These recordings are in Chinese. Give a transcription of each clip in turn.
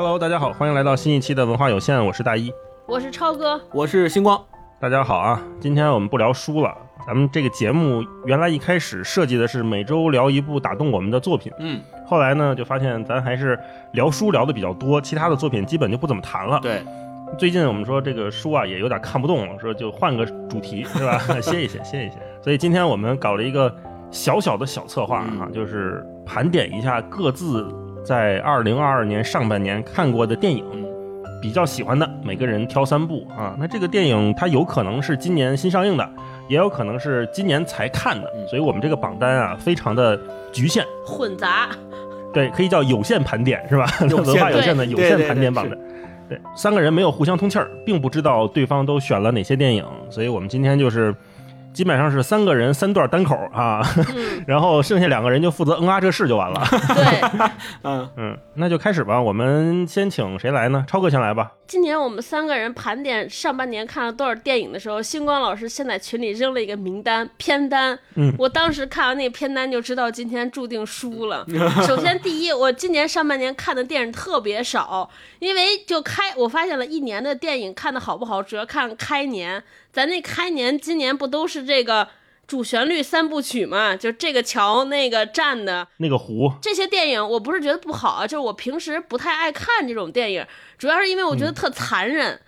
Hello，大家好，欢迎来到新一期的文化有限，我是大一，我是超哥，我是星光。大家好啊，今天我们不聊书了，咱们这个节目原来一开始设计的是每周聊一部打动我们的作品，嗯，后来呢就发现咱还是聊书聊的比较多，其他的作品基本就不怎么谈了。对，最近我们说这个书啊也有点看不动了，说就换个主题 是吧？歇一歇，歇一歇。所以今天我们搞了一个小小的小策划啊，就是盘点一下各自在二零二二年上半年看过的电影。比较喜欢的，每个人挑三部啊。那这个电影它有可能是今年新上映的，也有可能是今年才看的，所以我们这个榜单啊非常的局限混杂。对，可以叫有限盘点是吧？文化有限的有限盘点榜单。对，三个人没有互相通气儿，并不知道对方都选了哪些电影，所以我们今天就是。基本上是三个人三段单口啊，然后剩下两个人就负责嗯啊这事就完了。对，嗯嗯，那就开始吧。我们先请谁来呢？超哥先来吧。今年我们三个人盘点上半年看了多少电影的时候，星光老师先在群里扔了一个名单片单。嗯，我当时看完那个片单就知道今天注定输了。首先第一，我今年上半年看的电影特别少，因为就开我发现了一年的电影看的好不好，主要看开年。咱那开年今年不都是这个主旋律三部曲嘛？就这个桥那个站的那个湖，这些电影我不是觉得不好啊，就是我平时不太爱看这种电影，主要是因为我觉得特残忍，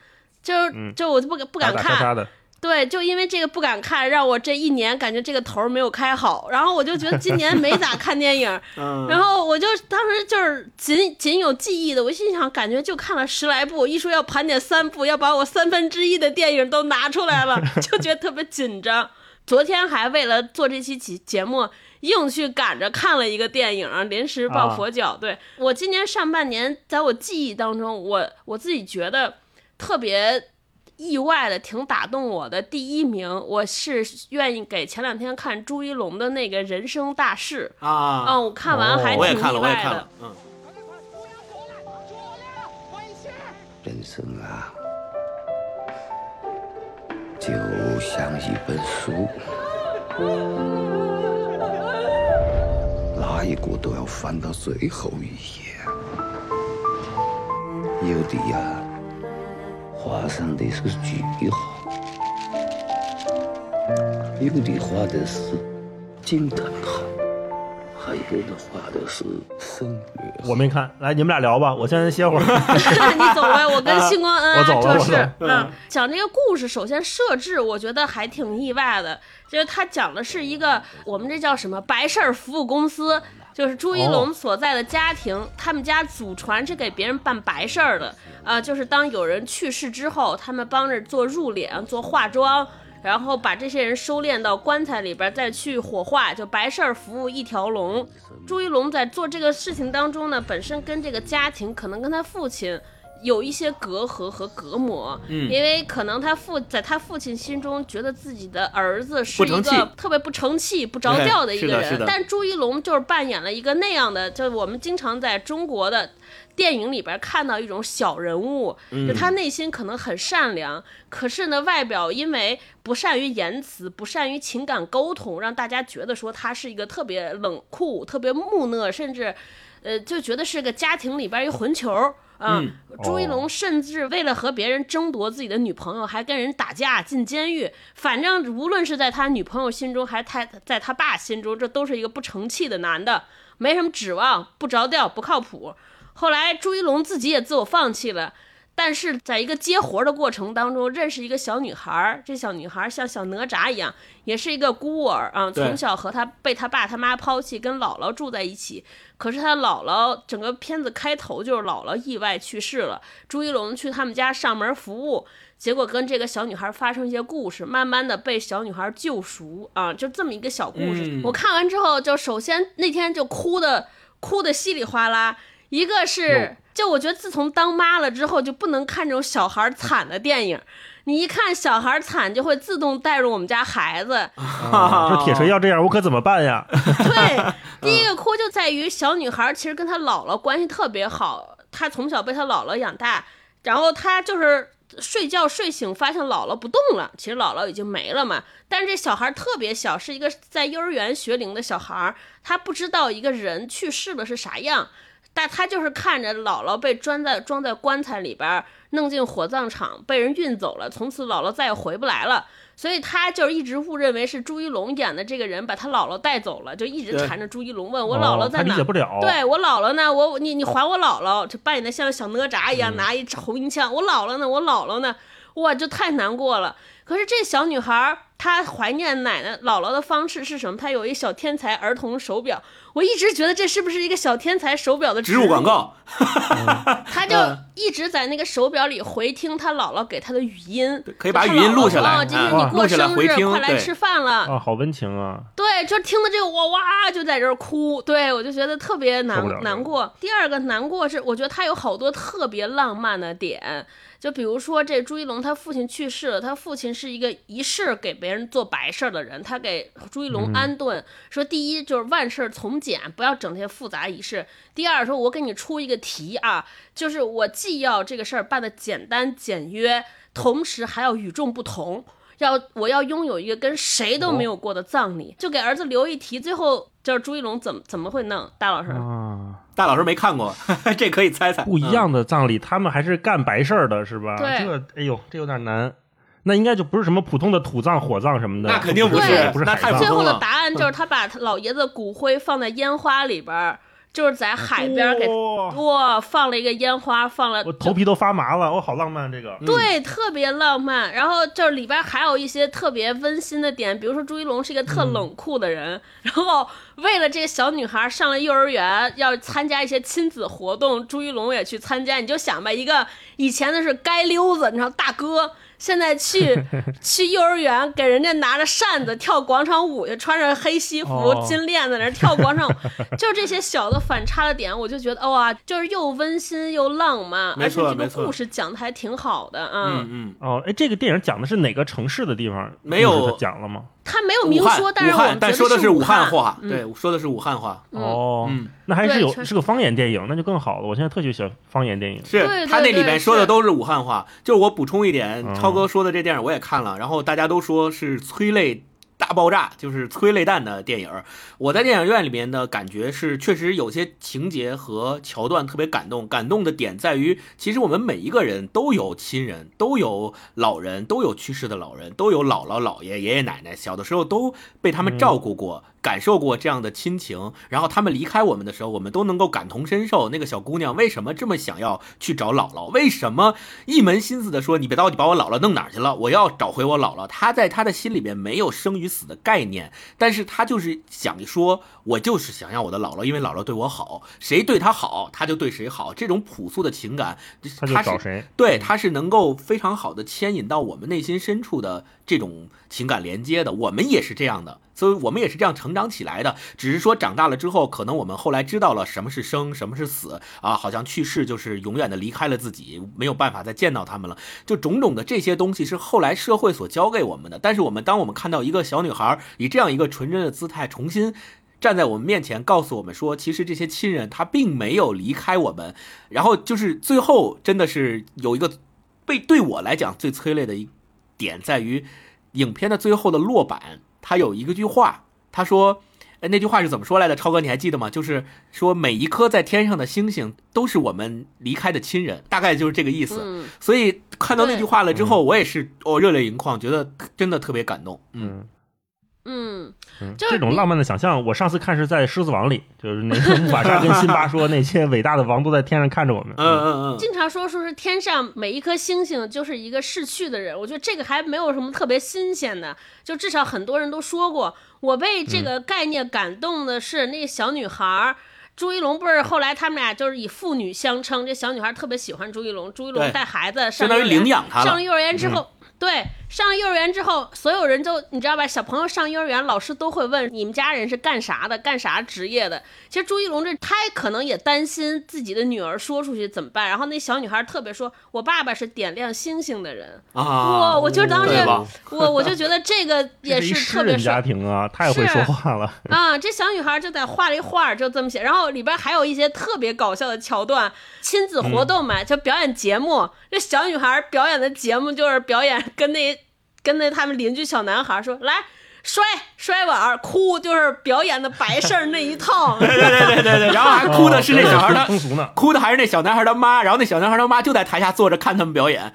就是就我就不不敢看。对，就因为这个不敢看，让我这一年感觉这个头没有开好，然后我就觉得今年没咋看电影，然后我就当时就是仅仅有记忆的，我心想感觉就看了十来部，一说要盘点三部，要把我三分之一的电影都拿出来了，就觉得特别紧张。昨天还为了做这期节节目，硬去赶着看了一个电影，临时抱佛脚。对我今年上半年，在我记忆当中，我我自己觉得特别。意外的挺打动我的第一名，我是愿意给前两天看朱一龙的那个人生大事啊，嗯，我看完还挺意外的，嗯。人生啊，就像一本书，哪一个都要翻到最后一页，有的呀。画上的是句号，有的画的是惊叹号，还有的画的是省略我没看，来你们俩聊吧，我先歇会儿。你走呗，我跟星光恩爱这是。嗯，讲这个故事，首先设置我觉得还挺意外的，就是他讲的是一个我们这叫什么白事儿服务公司。就是朱一龙所在的家庭，他们家祖传是给别人办白事儿的，啊，就是当有人去世之后，他们帮着做入殓、做化妆，然后把这些人收敛到棺材里边，再去火化，就白事儿服务一条龙。朱一龙在做这个事情当中呢，本身跟这个家庭，可能跟他父亲。有一些隔阂和隔膜，嗯，因为可能他父在他父亲心中觉得自己的儿子是一个特别不成器、不着调的一个人，但朱一龙就是扮演了一个那样的，就是我们经常在中国的电影里边看到一种小人物，就他内心可能很善良，可是呢，外表因为不善于言辞、不善于情感沟通，让大家觉得说他是一个特别冷酷、特别木讷，甚至，呃，就觉得是个家庭里边一混球。嗯，朱一龙甚至为了和别人争夺自己的女朋友，还跟人打架进监狱。反正无论是在他女朋友心中，还是他在他爸心中，这都是一个不成器的男的，没什么指望，不着调，不靠谱。后来朱一龙自己也自我放弃了。但是在一个接活的过程当中，认识一个小女孩儿，这小女孩像小哪吒一样，也是一个孤儿啊，从小和她被她爸她妈抛弃，跟姥姥住在一起。可是她姥姥整个片子开头就是姥姥意外去世了，朱一龙去他们家上门服务，结果跟这个小女孩发生一些故事，慢慢的被小女孩救赎啊，就这么一个小故事。我看完之后，就首先那天就哭的哭的稀里哗啦，一个是。就我觉得，自从当妈了之后，就不能看这种小孩惨的电影。你一看小孩惨，就会自动带入我们家孩子。说铁锤要这样，我可怎么办呀？对，第一个哭就在于小女孩其实跟她姥姥关系特别好，她从小被她姥姥养大，然后她就是睡觉睡醒发现姥姥不动了，其实姥姥已经没了嘛。但是这小孩特别小，是一个在幼儿园学龄的小孩，他不知道一个人去世了是啥样。但他就是看着姥姥被装在装在棺材里边，弄进火葬场，被人运走了，从此姥姥再也回不来了。所以他就一直误认为是朱一龙演的这个人把他姥姥带走了，就一直缠着朱一龙问我姥姥在哪。理解不了。对我姥姥呢？我你你还我姥姥，就扮演的像小哪吒一样，拿一红缨枪。我姥姥呢？我姥姥呢？哇，就太难过了。可是这小女孩，她怀念奶奶姥姥的方式是什么？她有一小天才儿童手表。我一直觉得这是不是一个小天才手表的植入广告？他就一直在那个手表里回听他姥姥给他的语音，可以把语音录下来。今天你过生日，快来吃饭了。啊，好温情啊！对，就听的这个哇哇就在这儿哭。对我就觉得特别难难过。第二个难过是，我觉得他有好多特别浪漫的点。就比如说，这朱一龙他父亲去世了，他父亲是一个一世给别人做白事儿的人，他给朱一龙安顿，说第一就是万事从简，不要整这些复杂仪式；第二说，我给你出一个题啊，就是我既要这个事儿办的简单简约，同时还要与众不同。要我要拥有一个跟谁都没有过的葬礼，就给儿子留一题。最后就是朱一龙怎么怎么会弄？大老师，大老师没看过，这可以猜猜。不一样的葬礼，他们还是干白事儿的，是吧？对。这哎呦，这有点难。那应该就不是什么普通的土葬、火葬什么的。那肯定不是，不是那太。最后的答案就是他把他老爷子骨灰放在烟花里边儿。就是在海边给哇放了一个烟花，放了我头皮都发麻了，我好浪漫这个，对，特别浪漫。然后就是里边还有一些特别温馨的点，比如说朱一龙是一个特冷酷的人，然后为了这个小女孩上了幼儿园，要参加一些亲子活动，朱一龙也去参加。你就想吧，一个以前的是街溜子，你知道大哥。现在去 去幼儿园，给人家拿着扇子跳广场舞去，穿着黑西服、金链子，那跳广场舞，就这些小的反差的点，我就觉得哇，就是又温馨又浪漫，而且这个故事讲的还挺好的啊。嗯嗯哦，哎，这个电影讲的是哪个城市的地方？没有讲了吗？他没有明说，但是我们但说的是武汉话，对，说的是武汉话。哦，那还是有是个方言电影，那就更好了。我现在特别喜欢方言电影。是他那里面说的都是武汉话。就是我补充一点，超哥说的这电影我也看了，然后大家都说是催泪。大爆炸就是催泪弹的电影。我在电影院里面的感觉是，确实有些情节和桥段特别感动。感动的点在于，其实我们每一个人都有亲人，都有老人，都有去世的老人，都有姥姥姥爷、爷爷奶奶，小的时候都被他们照顾过。感受过这样的亲情，然后他们离开我们的时候，我们都能够感同身受。那个小姑娘为什么这么想要去找姥姥？为什么一门心思的说：“你别到底把我姥姥弄哪儿去了？我要找回我姥姥。”她在她的心里面没有生与死的概念，但是她就是想说：“我就是想要我的姥姥，因为姥姥对我好，谁对她好，她就对谁好。”这种朴素的情感，她找谁？对，她是能够非常好的牵引到我们内心深处的这种情感连接的。我们也是这样的。所以我们也是这样成长起来的，只是说长大了之后，可能我们后来知道了什么是生，什么是死啊，好像去世就是永远的离开了自己，没有办法再见到他们了。就种种的这些东西是后来社会所教给我们的。但是我们当我们看到一个小女孩以这样一个纯真的姿态重新站在我们面前，告诉我们说，其实这些亲人他并没有离开我们。然后就是最后真的是有一个被对我来讲最催泪的一点在于，影片的最后的落板。他有一个句话，他说：“哎，那句话是怎么说来的？超哥，你还记得吗？就是说每一颗在天上的星星都是我们离开的亲人，大概就是这个意思。所以看到那句话了之后，我也是哦热泪盈眶，觉得真的特别感动。嗯。”嗯，这种浪漫的想象，我上次看是在《狮子王》里，就是那个木法沙跟辛巴说，那些伟大的王都在天上看着我们。嗯嗯嗯。经常说说是天上每一颗星星就是一个逝去的人，我觉得这个还没有什么特别新鲜的，就至少很多人都说过。我被这个概念感动的是那个小女孩朱一龙，不是后来他们俩就是以父女相称，这小女孩特别喜欢朱一龙，朱一龙带孩子上相当于，领养上了幼儿园之后。对，上幼儿园之后，所有人都你知道吧？小朋友上幼儿园，老师都会问你们家人是干啥的，干啥职业的。其实朱一龙这他可能也担心自己的女儿说出去怎么办。然后那小女孩特别说：“我爸爸是点亮星星的人。”啊，我我就当时我我就觉得这个也是特别家庭啊，太会说话了啊！这小女孩就在画了一画，就这么写。然后里边还有一些特别搞笑的桥段，亲子活动嘛，就表演节目。这小女孩表演的节目就是表演。跟那跟那他们邻居小男孩说：“来，摔摔碗哭，就是表演的白事儿那一套。对对对对对，然后还哭的是那小孩的，通俗呢，哭的还是那小男孩的妈，然后那小男孩的妈就在台下坐着看他们表演。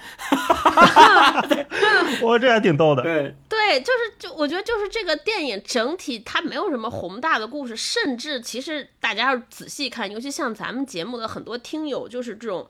我这还挺逗的。对对，就是就我觉得就是这个电影整体它没有什么宏大的故事，甚至其实大家要仔细看，尤其像咱们节目的很多听友，就是这种。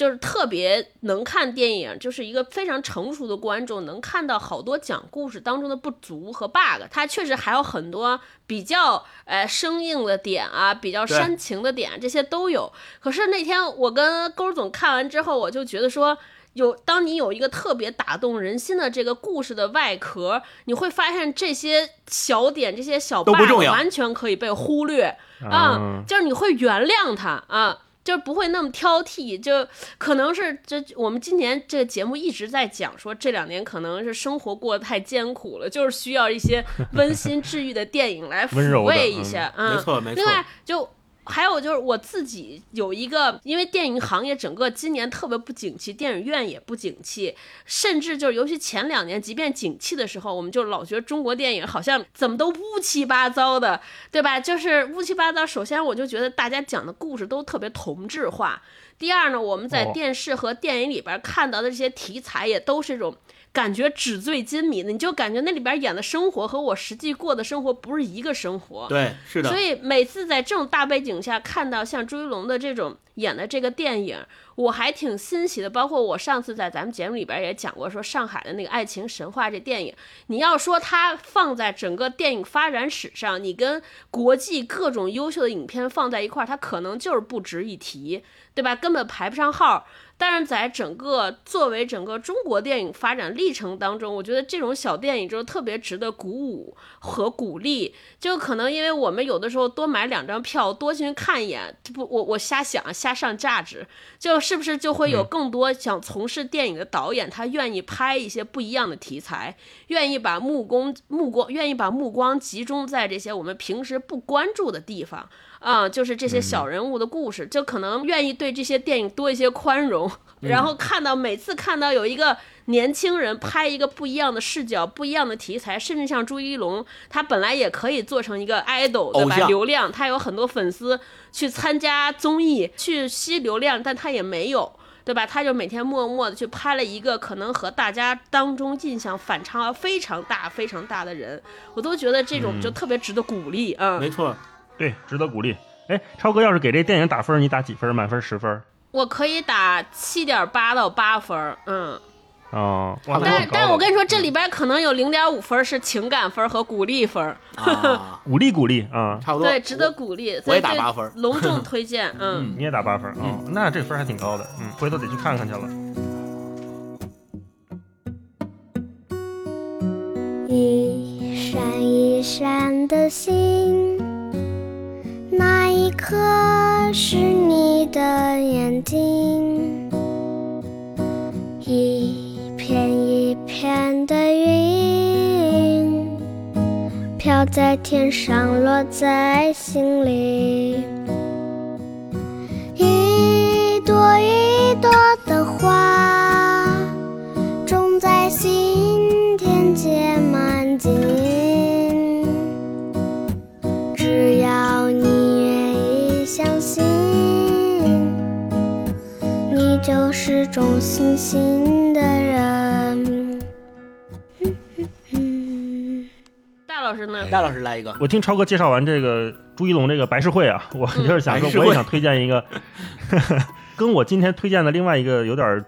就是特别能看电影，就是一个非常成熟的观众，能看到好多讲故事当中的不足和 bug。他确实还有很多比较呃生硬的点啊，比较煽情的点，这些都有。可是那天我跟勾总看完之后，我就觉得说，有当你有一个特别打动人心的这个故事的外壳，你会发现这些小点、这些小 bug 完全可以被忽略啊，就是你会原谅他啊。就不会那么挑剔，就可能是这我们今年这个节目一直在讲说，这两年可能是生活过得太艰苦了，就是需要一些温馨治愈的电影来抚慰一下。嗯，没错没错。另外就。还有就是我自己有一个，因为电影行业整个今年特别不景气，电影院也不景气，甚至就是尤其前两年，即便景气的时候，我们就老觉得中国电影好像怎么都乌七八糟的，对吧？就是乌七八糟。首先，我就觉得大家讲的故事都特别同质化。第二呢，我们在电视和电影里边看到的这些题材也都是这种。感觉纸醉金迷的，你就感觉那里边演的生活和我实际过的生活不是一个生活。对，是的。所以每次在这种大背景下看到像朱一龙的这种演的这个电影，我还挺欣喜的。包括我上次在咱们节目里边也讲过，说上海的那个爱情神话这电影，你要说它放在整个电影发展史上，你跟国际各种优秀的影片放在一块儿，它可能就是不值一提，对吧？根本排不上号。但是在整个作为整个中国电影发展历程当中，我觉得这种小电影就特别值得鼓舞和鼓励。就可能因为我们有的时候多买两张票，多进去看一眼，不，我我瞎想瞎上价值，就是不是就会有更多想从事电影的导演，他愿意拍一些不一样的题材，愿意把目光目光愿意把目光集中在这些我们平时不关注的地方。啊，就是这些小人物的故事，就可能愿意对这些电影多一些宽容，然后看到每次看到有一个年轻人拍一个不一样的视角、不一样的题材，甚至像朱一龙，他本来也可以做成一个 idol，对吧？流量，他有很多粉丝去参加综艺去吸流量，但他也没有，对吧？他就每天默默的去拍了一个可能和大家当中印象反差非常大、非常大的人，我都觉得这种就特别值得鼓励啊。没错。对，值得鼓励。哎，超哥，要是给这电影打分，你打几分？满分十分？我可以打七点八到八分。嗯。哦。但但我跟你说，这里边可能有零点五分是情感分和鼓励分。啊。鼓励鼓励啊，差不多。对，值得鼓励。我也打八分。隆重 推荐。嗯。你也打八分啊？那这分还挺高的。嗯，回头得去看看去了。一闪一闪的星。可是你的眼睛，一片一片的云，飘在天上，落在心里，一朵一朵的花，种在心田，结满茎。种星星的人。大老师呢？大老师来一个。我听超哥介绍完这个朱一龙这个白事会啊，我就是想说，我也想推荐一个，跟我今天推荐的另外一个有点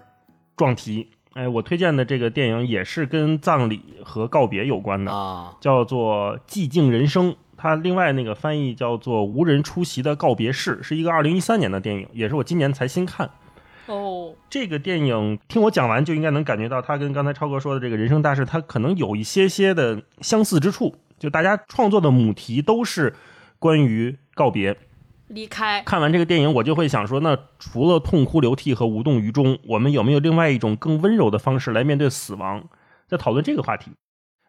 撞题。哎，我推荐的这个电影也是跟葬礼和告别有关的啊，叫做《寂静人生》。它另外那个翻译叫做《无人出席的告别式》，是一个二零一三年的电影，也是我今年才新看。哦，这个电影听我讲完就应该能感觉到，它跟刚才超哥说的这个人生大事，它可能有一些些的相似之处。就大家创作的母题都是关于告别、离开。看完这个电影，我就会想说，那除了痛哭流涕和无动于衷，我们有没有另外一种更温柔的方式来面对死亡？在讨论这个话题。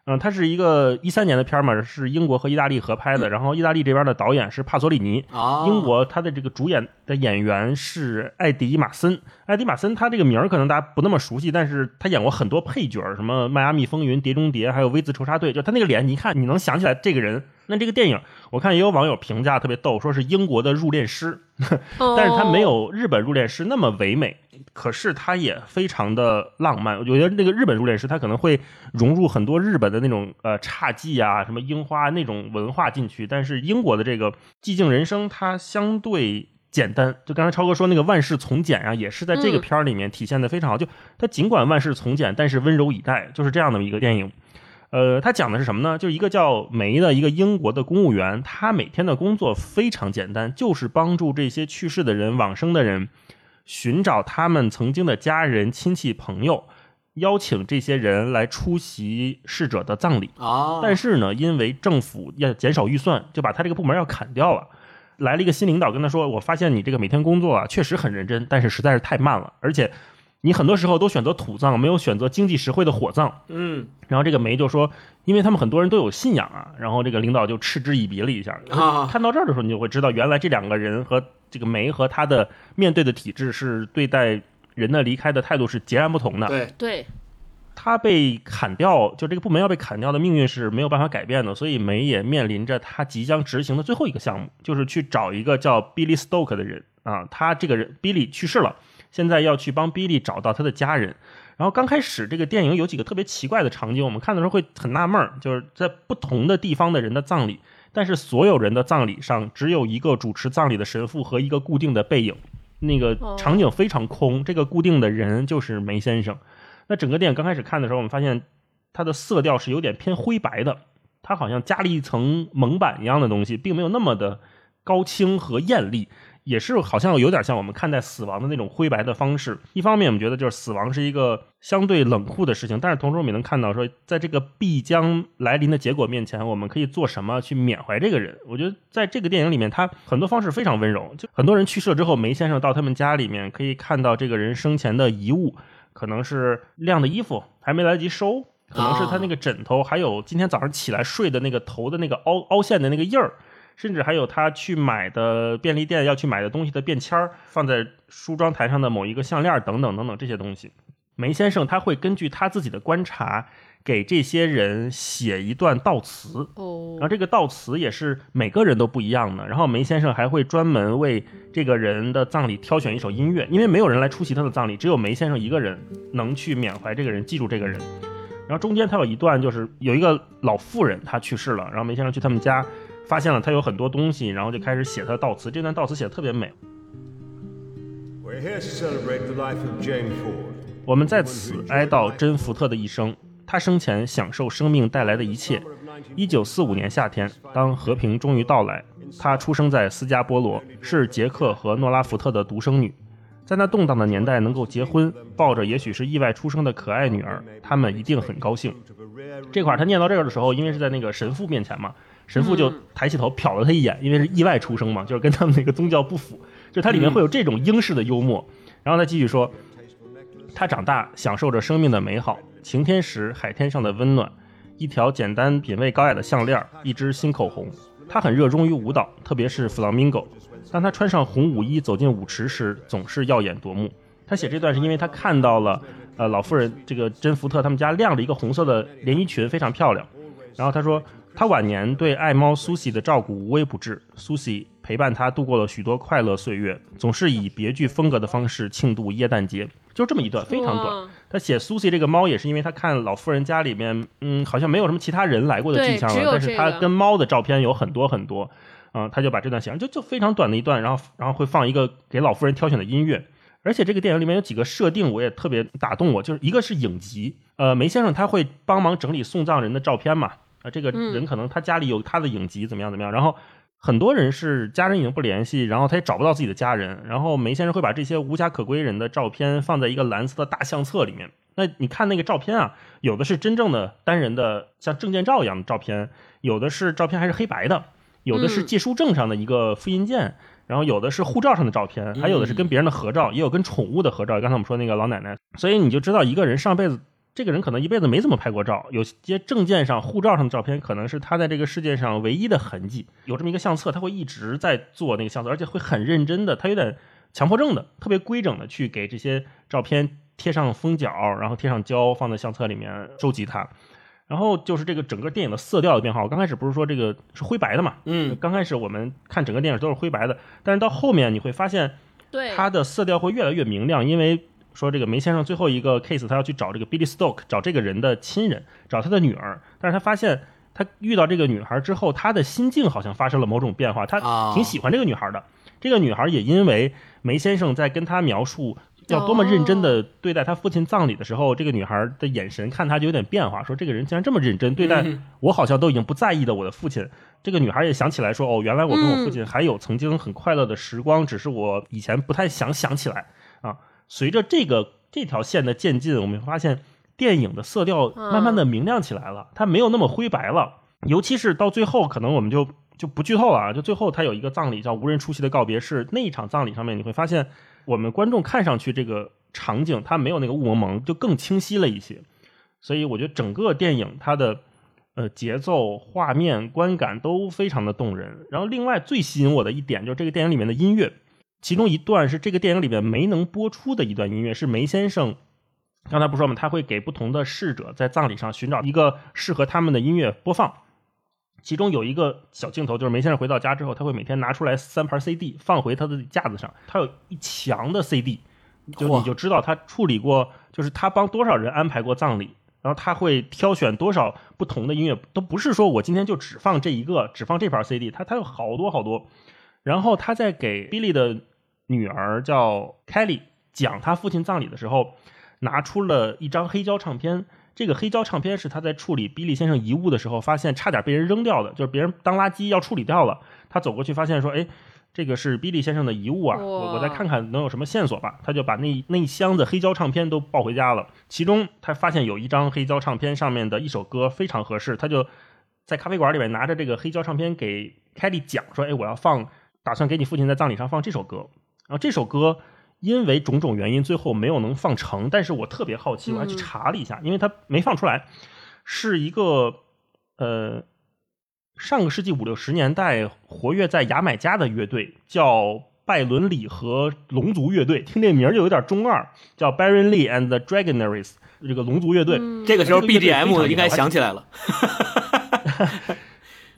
嗯，它是一个一三年的片嘛，是英国和意大利合拍的。然后意大利这边的导演是帕索里尼，英国他的这个主演的演员是艾迪马森，艾迪·马森，他这个名儿可能大家不那么熟悉，但是他演过很多配角，什么《迈阿密风云》《碟中谍》，还有《V 字仇杀队》，就他那个脸，你一看你能想起来这个人。那这个电影，我看也有网友评价特别逗，说是英国的入殓师，但是他没有日本入殓师那么唯美，可是它也非常的浪漫。我觉得那个日本入殓师，他可能会融入很多日本的那种呃侘寂啊、什么樱花那种文化进去，但是英国的这个寂静人生，它相对。简单，就刚才超哥说那个万事从简啊，也是在这个片儿里面体现的非常好。就他尽管万事从简，但是温柔以待，就是这样的一个电影。呃，他讲的是什么呢？就一个叫梅的一个英国的公务员，他每天的工作非常简单，就是帮助这些去世的人、往生的人，寻找他们曾经的家人、亲戚、朋友，邀请这些人来出席逝者的葬礼啊。但是呢，因为政府要减少预算，就把他这个部门要砍掉了。来了一个新领导，跟他说：“我发现你这个每天工作啊，确实很认真，但是实在是太慢了，而且你很多时候都选择土葬，没有选择经济实惠的火葬。”嗯，然后这个梅就说：“因为他们很多人都有信仰啊。”然后这个领导就嗤之以鼻了一下。啊，看到这儿的时候，你就会知道，原来这两个人和这个梅和他的面对的体制是对待人的离开的态度是截然不同的。对对。他被砍掉，就这个部门要被砍掉的命运是没有办法改变的，所以梅也面临着他即将执行的最后一个项目，就是去找一个叫 Billy Stoke 的人啊。他这个人 Billy 去世了，现在要去帮 Billy 找到他的家人。然后刚开始这个电影有几个特别奇怪的场景，我们看的时候会很纳闷儿，就是在不同的地方的人的葬礼，但是所有人的葬礼上只有一个主持葬礼的神父和一个固定的背影，那个场景非常空。这个固定的人就是梅先生。那整个电影刚开始看的时候，我们发现它的色调是有点偏灰白的，它好像加了一层蒙版一样的东西，并没有那么的高清和艳丽，也是好像有点像我们看待死亡的那种灰白的方式。一方面，我们觉得就是死亡是一个相对冷酷的事情，但是同时我们也能看到说，在这个必将来临的结果面前，我们可以做什么去缅怀这个人。我觉得在这个电影里面，他很多方式非常温柔。就很多人去世了之后，梅先生到他们家里面，可以看到这个人生前的遗物。可能是晾的衣服还没来得及收，可能是他那个枕头，还有今天早上起来睡的那个头的那个凹凹陷的那个印儿，甚至还有他去买的便利店要去买的东西的便签儿，放在梳妆台上的某一个项链等等等等这些东西。梅先生他会根据他自己的观察。给这些人写一段悼词，哦，然后这个悼词也是每个人都不一样的。然后梅先生还会专门为这个人的葬礼挑选一首音乐，因为没有人来出席他的葬礼，只有梅先生一个人能去缅怀这个人，记住这个人。然后中间他有一段，就是有一个老妇人，她去世了，然后梅先生去他们家，发现了他有很多东西，然后就开始写他的悼词。这段悼词写的特别美。我们在此哀悼珍福特的一生。他生前享受生命带来的一切。一九四五年夏天，当和平终于到来，他出生在斯加波罗，是杰克和诺拉福特的独生女。在那动荡的年代，能够结婚，抱着也许是意外出生的可爱女儿，他们一定很高兴。这块他念到这儿的时候，因为是在那个神父面前嘛，神父就抬起头瞟了他一眼，因为是意外出生嘛，就是跟他们那个宗教不符。就它里面会有这种英式的幽默。然后他继续说，他长大，享受着生命的美好。晴天时，海天上的温暖，一条简单品味高雅的项链，一支新口红。他很热衷于舞蹈，特别是 flamingo。当他穿上红舞衣走进舞池时，总是耀眼夺目。他写这段是因为他看到了，呃，老妇人这个珍福特他们家晾着一个红色的连衣裙，非常漂亮。然后他说，他晚年对爱猫苏西的照顾无微不至，苏西陪伴他度过了许多快乐岁月，总是以别具风格的方式庆祝耶诞节。就这么一段，非常短。他写苏西这个猫也是因为他看老妇人家里面，嗯，好像没有什么其他人来过的迹象了，但是他跟猫的照片有很多很多，嗯，他就把这段写上，就就非常短的一段，然后然后会放一个给老妇人挑选的音乐，而且这个电影里面有几个设定我也特别打动我，就是一个是影集，呃，梅先生他会帮忙整理送葬人的照片嘛，啊，这个人可能他家里有他的影集怎么样怎么样，然后。很多人是家人已经不联系，然后他也找不到自己的家人，然后梅先生会把这些无家可归人的照片放在一个蓝色的大相册里面。那你看那个照片啊，有的是真正的单人的像证件照一样的照片，有的是照片还是黑白的，有的是借书证上的一个复印件，然后有的是护照上的照片，还有的是跟别人的合照，也有跟宠物的合照。刚才我们说那个老奶奶，所以你就知道一个人上辈子。这个人可能一辈子没怎么拍过照，有些证件上、护照上的照片可能是他在这个世界上唯一的痕迹。有这么一个相册，他会一直在做那个相册，而且会很认真的，他有点强迫症的，特别规整的去给这些照片贴上封角，然后贴上胶，放在相册里面收集它。然后就是这个整个电影的色调的变化。我刚开始不是说这个是灰白的嘛？嗯，刚开始我们看整个电影都是灰白的，但是到后面你会发现，对它的色调会越来越明亮，因为说这个梅先生最后一个 case，他要去找这个 Billy Stoke，找这个人的亲人，找他的女儿，但是他发现他遇到这个女孩之后，他的心境好像发生了某种变化，他挺喜欢这个女孩的。这个女孩也因为梅先生在跟他描述。要多么认真的对待他父亲葬礼的时候，这个女孩的眼神看他就有点变化，说这个人竟然这么认真对待我，好像都已经不在意的我的父亲。这个女孩也想起来说，哦，原来我跟我父亲还有曾经很快乐的时光，只是我以前不太想想起来啊。随着这个这条线的渐进，我们会发现电影的色调慢慢的明亮起来了，它没有那么灰白了。尤其是到最后，可能我们就就不剧透了啊。就最后它有一个葬礼叫无人出席的告别式，那一场葬礼上面你会发现。我们观众看上去这个场景，它没有那个雾蒙蒙，就更清晰了一些。所以我觉得整个电影它的呃节奏、画面、观感都非常的动人。然后另外最吸引我的一点就是这个电影里面的音乐，其中一段是这个电影里面没能播出的一段音乐，是梅先生刚才不说吗？他会给不同的逝者在葬礼上寻找一个适合他们的音乐播放。其中有一个小镜头，就是梅先生回到家之后，他会每天拿出来三盘 CD 放回他的架子上，他有一墙的 CD，就你就知道他处理过，就是他帮多少人安排过葬礼，然后他会挑选多少不同的音乐，都不是说我今天就只放这一个，只放这盘 CD，他他有好多好多。然后他在给 Billy 的女儿叫 Kelly 讲她父亲葬礼的时候，拿出了一张黑胶唱片。这个黑胶唱片是他在处理比利先生遗物的时候发现，差点被人扔掉的，就是别人当垃圾要处理掉了。他走过去发现说：“哎，这个是比利先生的遗物啊，我我再看看能有什么线索吧。”他就把那那一箱子黑胶唱片都抱回家了。其中他发现有一张黑胶唱片上面的一首歌非常合适，他就在咖啡馆里面拿着这个黑胶唱片给凯莉讲说：“哎，我要放，打算给你父亲在葬礼上放这首歌。”然后这首歌。因为种种原因，最后没有能放成。但是我特别好奇，我还去查了一下，因为它没放出来，是一个呃上个世纪五六十年代活跃在牙买加的乐队，叫拜伦里和龙族乐队。听这名就有点中二，叫 Baron Lee and the Dragonaries，这个龙族乐队。这个时候 BGM 应该想起来了。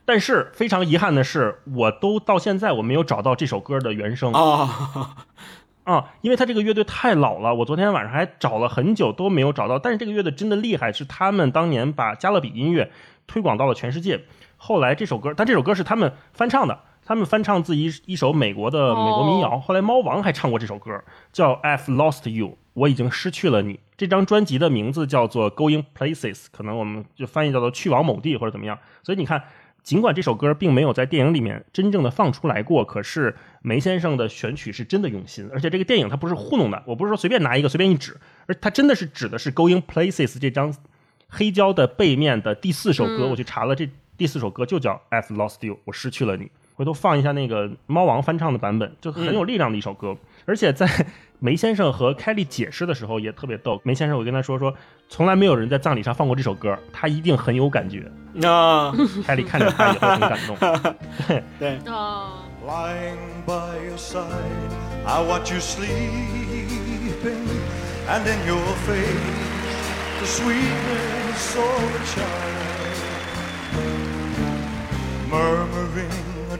但是非常遗憾的是，我都到现在我没有找到这首歌的原声啊。啊，因为他这个乐队太老了，我昨天晚上还找了很久都没有找到。但是这个乐队真的厉害，是他们当年把加勒比音乐推广到了全世界。后来这首歌，但这首歌是他们翻唱的，他们翻唱自一一首美国的美国民谣。后来猫王还唱过这首歌，叫《I've Lost You》，我已经失去了你。这张专辑的名字叫做《Going Places》，可能我们就翻译叫做去往某地或者怎么样。所以你看。尽管这首歌并没有在电影里面真正的放出来过，可是梅先生的选曲是真的用心，而且这个电影它不是糊弄的，我不是说随便拿一个随便一指，而它真的是指的是《Going Places》这张黑胶的背面的第四首歌。我去查了，这第四首歌就叫《I've Lost You》，我失去了你。回头放一下那个猫王翻唱的版本，就很有力量的一首歌。而且在梅先生和凯莉解释的时候也特别逗。梅先生，我跟他说说，从来没有人在葬礼上放过这首歌，他一定很有感觉。那，凯莉看着他也会很感动。对。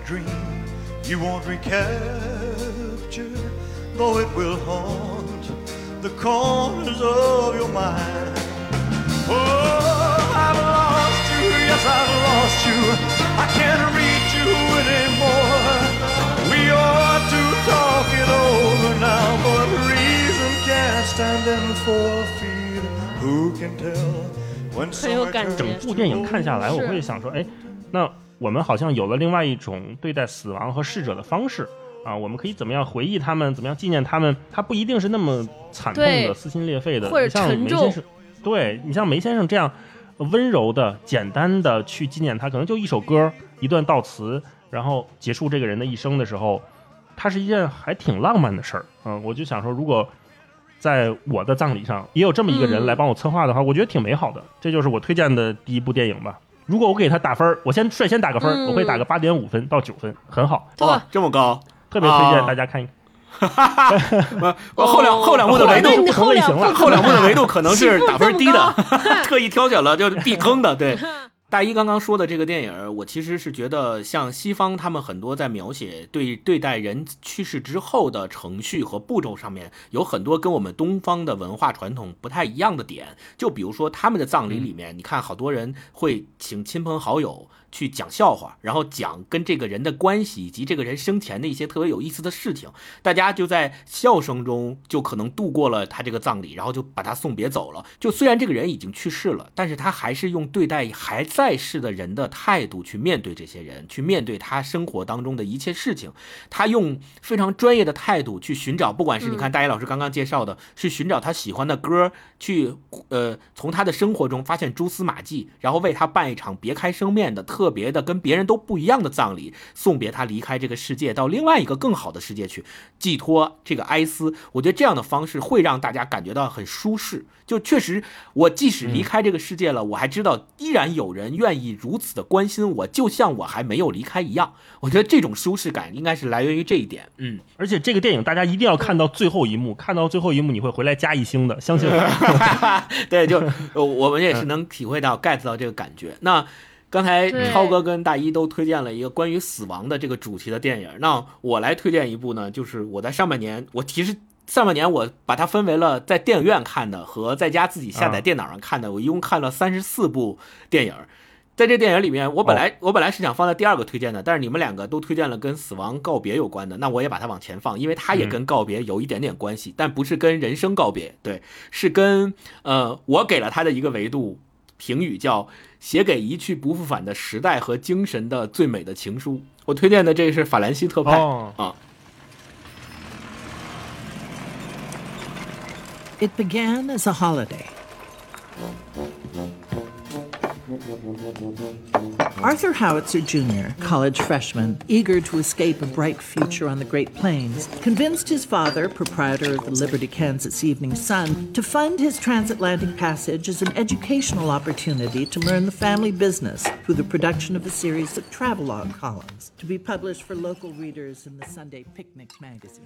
dream you won't recapture, though it will haunt the corners of your mind. Oh, I've lost you, yes, I've lost you. I can't reach you anymore. We ought to talk it over now, but reason can't stand in for fear. Who can tell? 很有感觉。整部电影看下来，我会想说，哎，那我们好像有了另外一种对待死亡和逝者的方式啊！我们可以怎么样回忆他们？怎么样纪念他们？他不一定是那么惨痛的、撕心裂肺的，像梅先生，对你像梅先生这样温柔的、简单的去纪念他，可能就一首歌、一段悼词，然后结束这个人的一生的时候，它是一件还挺浪漫的事儿。嗯，我就想说，如果在我的葬礼上也有这么一个人来帮我策划的话，我觉得挺美好的。这就是我推荐的第一部电影吧。如果我给他打分我先率先打个分我会打个八点五分到九分，很好。哇，这么高，特别推荐大家看。我后两后两部的维度不同类型了，后两部的维度可能是打分低的，特意挑选了就是避坑的，对。大一刚刚说的这个电影，我其实是觉得，像西方他们很多在描写对对待人去世之后的程序和步骤上面，有很多跟我们东方的文化传统不太一样的点。就比如说他们的葬礼里面，你看好多人会请亲朋好友。去讲笑话，然后讲跟这个人的关系，以及这个人生前的一些特别有意思的事情，大家就在笑声中就可能度过了他这个葬礼，然后就把他送别走了。就虽然这个人已经去世了，但是他还是用对待还在世的人的态度去面对这些人，去面对他生活当中的一切事情。他用非常专业的态度去寻找，不管是你看大一老师刚刚介绍的，是寻找他喜欢的歌，去呃从他的生活中发现蛛丝马迹，然后为他办一场别开生面的。特别的跟别人都不一样的葬礼，送别他离开这个世界，到另外一个更好的世界去寄托这个哀思。我觉得这样的方式会让大家感觉到很舒适。就确实，我即使离开这个世界了，我还知道依然有人愿意如此的关心我，就像我还没有离开一样。我觉得这种舒适感应该是来源于这一点。嗯，而且这个电影大家一定要看到最后一幕，看到最后一幕你会回来加一星的，相信我。对，就我们也是能体会到 get 到这个感觉。那。刚才超哥跟大一都推荐了一个关于死亡的这个主题的电影，那我来推荐一部呢，就是我在上半年，我其实上半年我把它分为了在电影院看的和在家自己下载电脑上看的，我一共看了三十四部电影。在这电影里面，我本来我本来是想放在第二个推荐的，但是你们两个都推荐了跟死亡告别有关的，那我也把它往前放，因为它也跟告别有一点点关系，但不是跟人生告别，对，是跟呃我给了他的一个维度评语叫。写给一去不复返的时代和精神的最美的情书。我推荐的这是法兰西特派啊。It began as a holiday. Arthur Howitzer Jr., college freshman, eager to escape a bright future on the Great Plains, convinced his father, proprietor of the Liberty, Kansas Evening Sun, to fund his transatlantic passage as an educational opportunity to learn the family business through the production of a series of travelogue columns to be published for local readers in the Sunday Picnic magazine.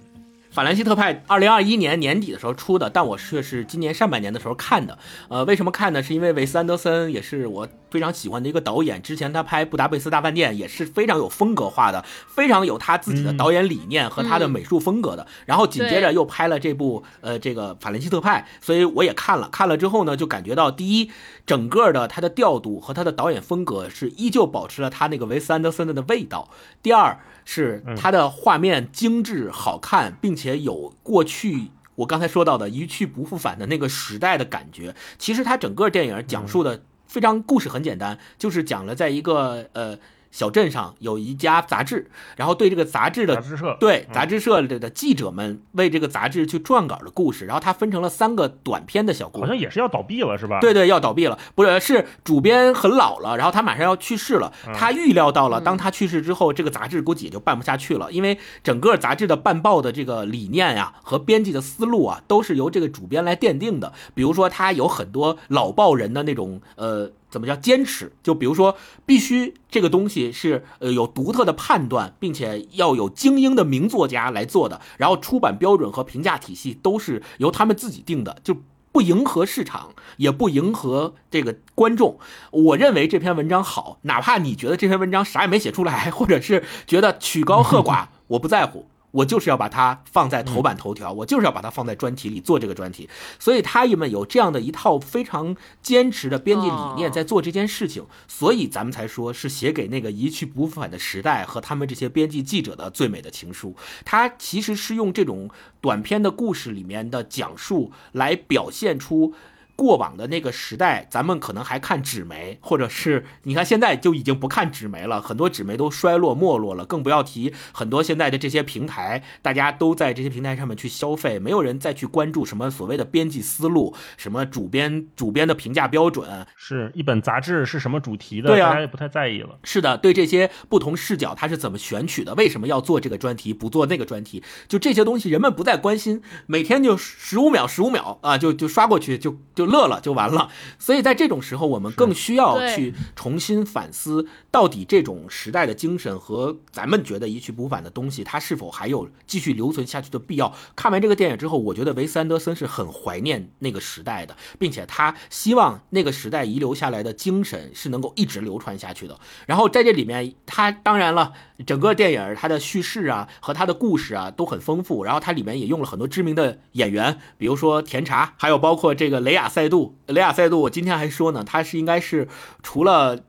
法兰西特派二零二一年年底的时候出的，但我却是今年上半年的时候看的。呃，为什么看呢？是因为韦斯安德森也是我非常喜欢的一个导演。之前他拍《布达佩斯大饭店》也是非常有风格化的，非常有他自己的导演理念和他的美术风格的。然后紧接着又拍了这部呃这个法兰西特派，所以我也看了。看了之后呢，就感觉到第一，整个的他的调度和他的导演风格是依旧保持了他那个韦斯安德森的的味道。第二。是它的画面精致好看，并且有过去我刚才说到的一去不复返的那个时代的感觉。其实它整个电影讲述的非常故事很简单，就是讲了在一个呃。小镇上有一家杂志，然后对这个杂志的杂志社对杂志社的的记者们为这个杂志去撰稿的故事，然后它分成了三个短篇的小故事，好像也是要倒闭了是吧？对对，要倒闭了，不是是主编很老了，然后他马上要去世了，他预料到了，当他去世之后，这个杂志估计也就办不下去了，因为整个杂志的办报的这个理念呀和编辑的思路啊，都是由这个主编来奠定的，比如说他有很多老报人的那种呃。怎么叫坚持？就比如说，必须这个东西是呃有独特的判断，并且要有精英的名作家来做的。然后出版标准和评价体系都是由他们自己定的，就不迎合市场，也不迎合这个观众。我认为这篇文章好，哪怕你觉得这篇文章啥也没写出来，或者是觉得曲高和寡，我不在乎。我就是要把它放在头版头条，我就是要把它放在专题里做这个专题，所以他们有这样的一套非常坚持的编辑理念在做这件事情，所以咱们才说是写给那个一去不复返的时代和他们这些编辑记者的最美的情书。他其实是用这种短篇的故事里面的讲述来表现出。过往的那个时代，咱们可能还看纸媒，或者是你看现在就已经不看纸媒了，很多纸媒都衰落没落了，更不要提很多现在的这些平台，大家都在这些平台上面去消费，没有人再去关注什么所谓的编辑思路，什么主编主编的评价标准，是一本杂志是什么主题的，大家也不太在意了。是的，对这些不同视角，它是怎么选取的？为什么要做这个专题，不做那个专题？就这些东西，人们不再关心，每天就十五秒、十五秒啊，就就刷过去，就就。就乐了就完了。所以在这种时候，我们更需要去重新反思，到底这种时代的精神和咱们觉得一去不返的东西，它是否还有继续留存下去的必要？看完这个电影之后，我觉得维斯安德森是很怀念那个时代的，并且他希望那个时代遗留下来的精神是能够一直流传下去的。然后在这里面，他当然了，整个电影它的叙事啊和它的故事啊都很丰富，然后它里面也用了很多知名的演员，比如说甜茶，还有包括这个雷亚赛度。雷亚赛度，我今天还说呢，他是应该是除了。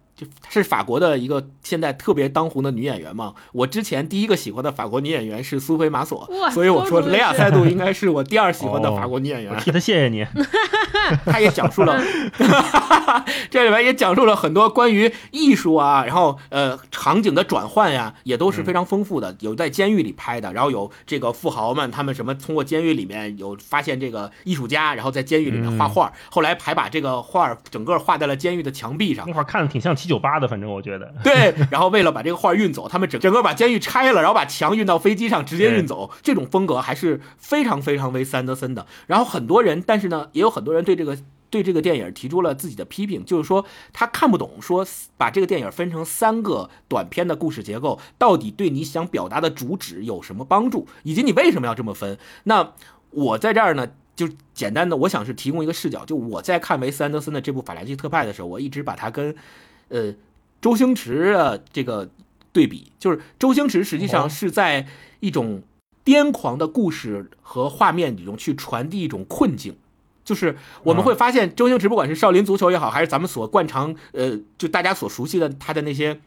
是法国的一个现在特别当红的女演员嘛？我之前第一个喜欢的法国女演员是苏菲玛索，所以我说雷亚塞杜应该是我第二喜欢的法国女演员。替她谢谢你。她也讲述了，这里面也讲述了很多关于艺术啊，然后呃场景的转换呀，也都是非常丰富的。有在监狱里拍的，然后有这个富豪们他们什么通过监狱里面有发现这个艺术家，然后在监狱里面画画，后来还把这个画整个画在了监狱的墙壁上。那画看着挺像七九八的，反正我觉得。对，然后为了把这个画运走，他们整整个把监狱拆了，然后把墙运到飞机上直接运走。这种风格还是非常非常维斯安德森的。然后很多人，但是呢，也有很多人对这个对这个电影提出了自己的批评，就是说他看不懂，说把这个电影分成三个短片的故事结构，到底对你想表达的主旨有什么帮助，以及你为什么要这么分？那我在这儿呢，就简单的，我想是提供一个视角。就我在看维斯安德森的这部《法兰西特派》的时候，我一直把它跟，呃。周星驰的这个对比，就是周星驰实际上是在一种癫狂的故事和画面里中去传递一种困境，就是我们会发现周星驰不管是少林足球也好，还是咱们所惯常呃就大家所熟悉的他的那些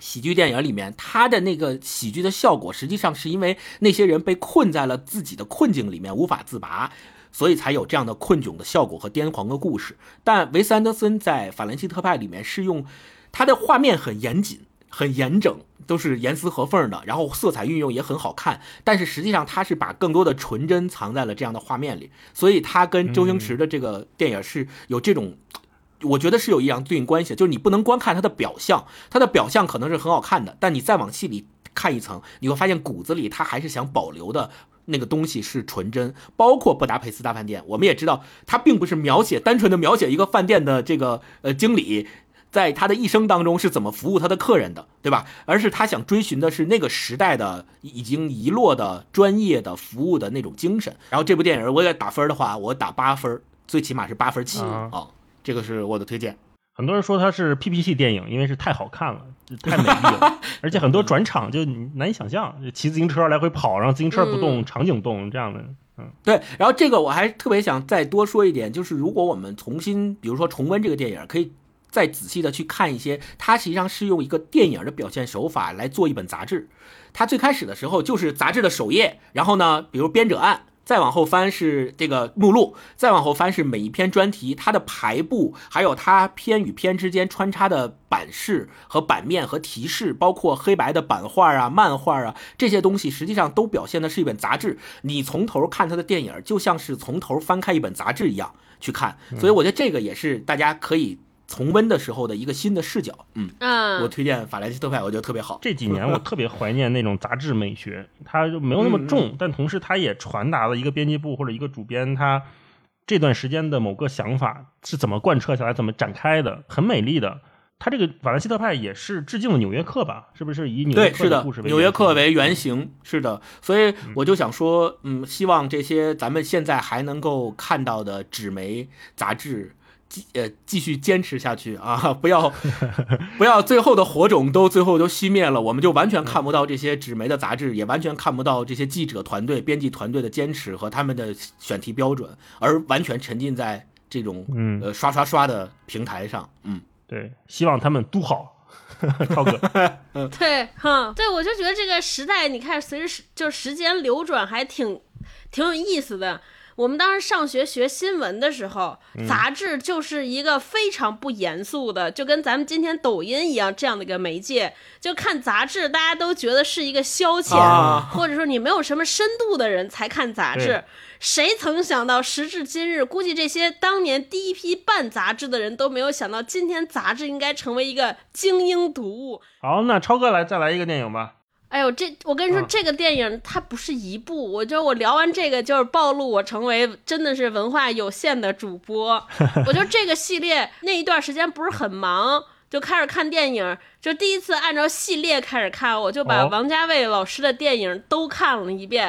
喜剧电影里面，他的那个喜剧的效果，实际上是因为那些人被困在了自己的困境里面无法自拔，所以才有这样的困窘的效果和癫狂的故事。但维斯安德森在《法兰西特派》里面是用。他的画面很严谨、很严整，都是严丝合缝的，然后色彩运用也很好看。但是实际上，他是把更多的纯真藏在了这样的画面里，所以他跟周星驰的这个电影是有这种，我觉得是有一样对应关系。就是你不能光看他的表象，他的表象可能是很好看的，但你再往细里看一层，你会发现骨子里他还是想保留的那个东西是纯真。包括《布达佩斯大饭店》，我们也知道，它并不是描写单纯的描写一个饭店的这个呃经理。在他的一生当中是怎么服务他的客人的，对吧？而是他想追寻的是那个时代的已经遗落的专业的服务的那种精神。然后这部电影我也打分的话，我打八分，最起码是八分七啊。这个是我的推荐。很多人说它是 PPT 电影，因为是太好看了，太美丽了，而且很多转场就难以想象，骑自行车来回跑，然后自行车不动，场景动这样的。嗯，对。然后这个我还特别想再多说一点，就是如果我们重新，比如说重温这个电影，可以。再仔细的去看一些，它实际上是用一个电影的表现手法来做一本杂志。它最开始的时候就是杂志的首页，然后呢，比如编者按，再往后翻是这个目录，再往后翻是每一篇专题，它的排布，还有它篇与篇之间穿插的版式和版面和提示，包括黑白的版画啊、漫画啊这些东西，实际上都表现的是一本杂志。你从头看它的电影，就像是从头翻开一本杂志一样去看。所以我觉得这个也是大家可以。重温的时候的一个新的视角，嗯，我推荐法兰西特派，我觉得特别好。这几年我特别怀念那种杂志美学，它就没有那么重，但同时它也传达了一个编辑部或者一个主编他这段时间的某个想法是怎么贯彻下来、怎么展开的，很美丽的。他这个法兰西特派也是致敬了《纽约客》吧？是不是以纽约客的故事为纽约客为原型？是的，所以我就想说，嗯，希望这些咱们现在还能够看到的纸媒杂志。继呃继续坚持下去啊！不要不要最后的火种都最后都熄灭了，我们就完全看不到这些纸媒的杂志，也完全看不到这些记者团队、编辑团队的坚持和他们的选题标准，而完全沉浸在这种嗯呃刷刷刷的平台上。嗯，对，希望他们都好。超哥，对，哈，对我就觉得这个时代，你看随着时就是时间流转，还挺挺有意思的。我们当时上学学新闻的时候，杂志就是一个非常不严肃的，就跟咱们今天抖音一样这样的一个媒介。就看杂志，大家都觉得是一个消遣，或者说你没有什么深度的人才看杂志。谁曾想到时至今日，估计这些当年第一批办杂志的人都没有想到，今天杂志应该成为一个精英读物。好，那超哥来再来一个电影吧。哎呦，这我跟你说，这个电影它不是一部，我觉得我聊完这个就是暴露我成为真的是文化有限的主播。我觉得这个系列那一段时间不是很忙，就开始看电影，就第一次按照系列开始看，我就把王家卫老师的电影都看了一遍。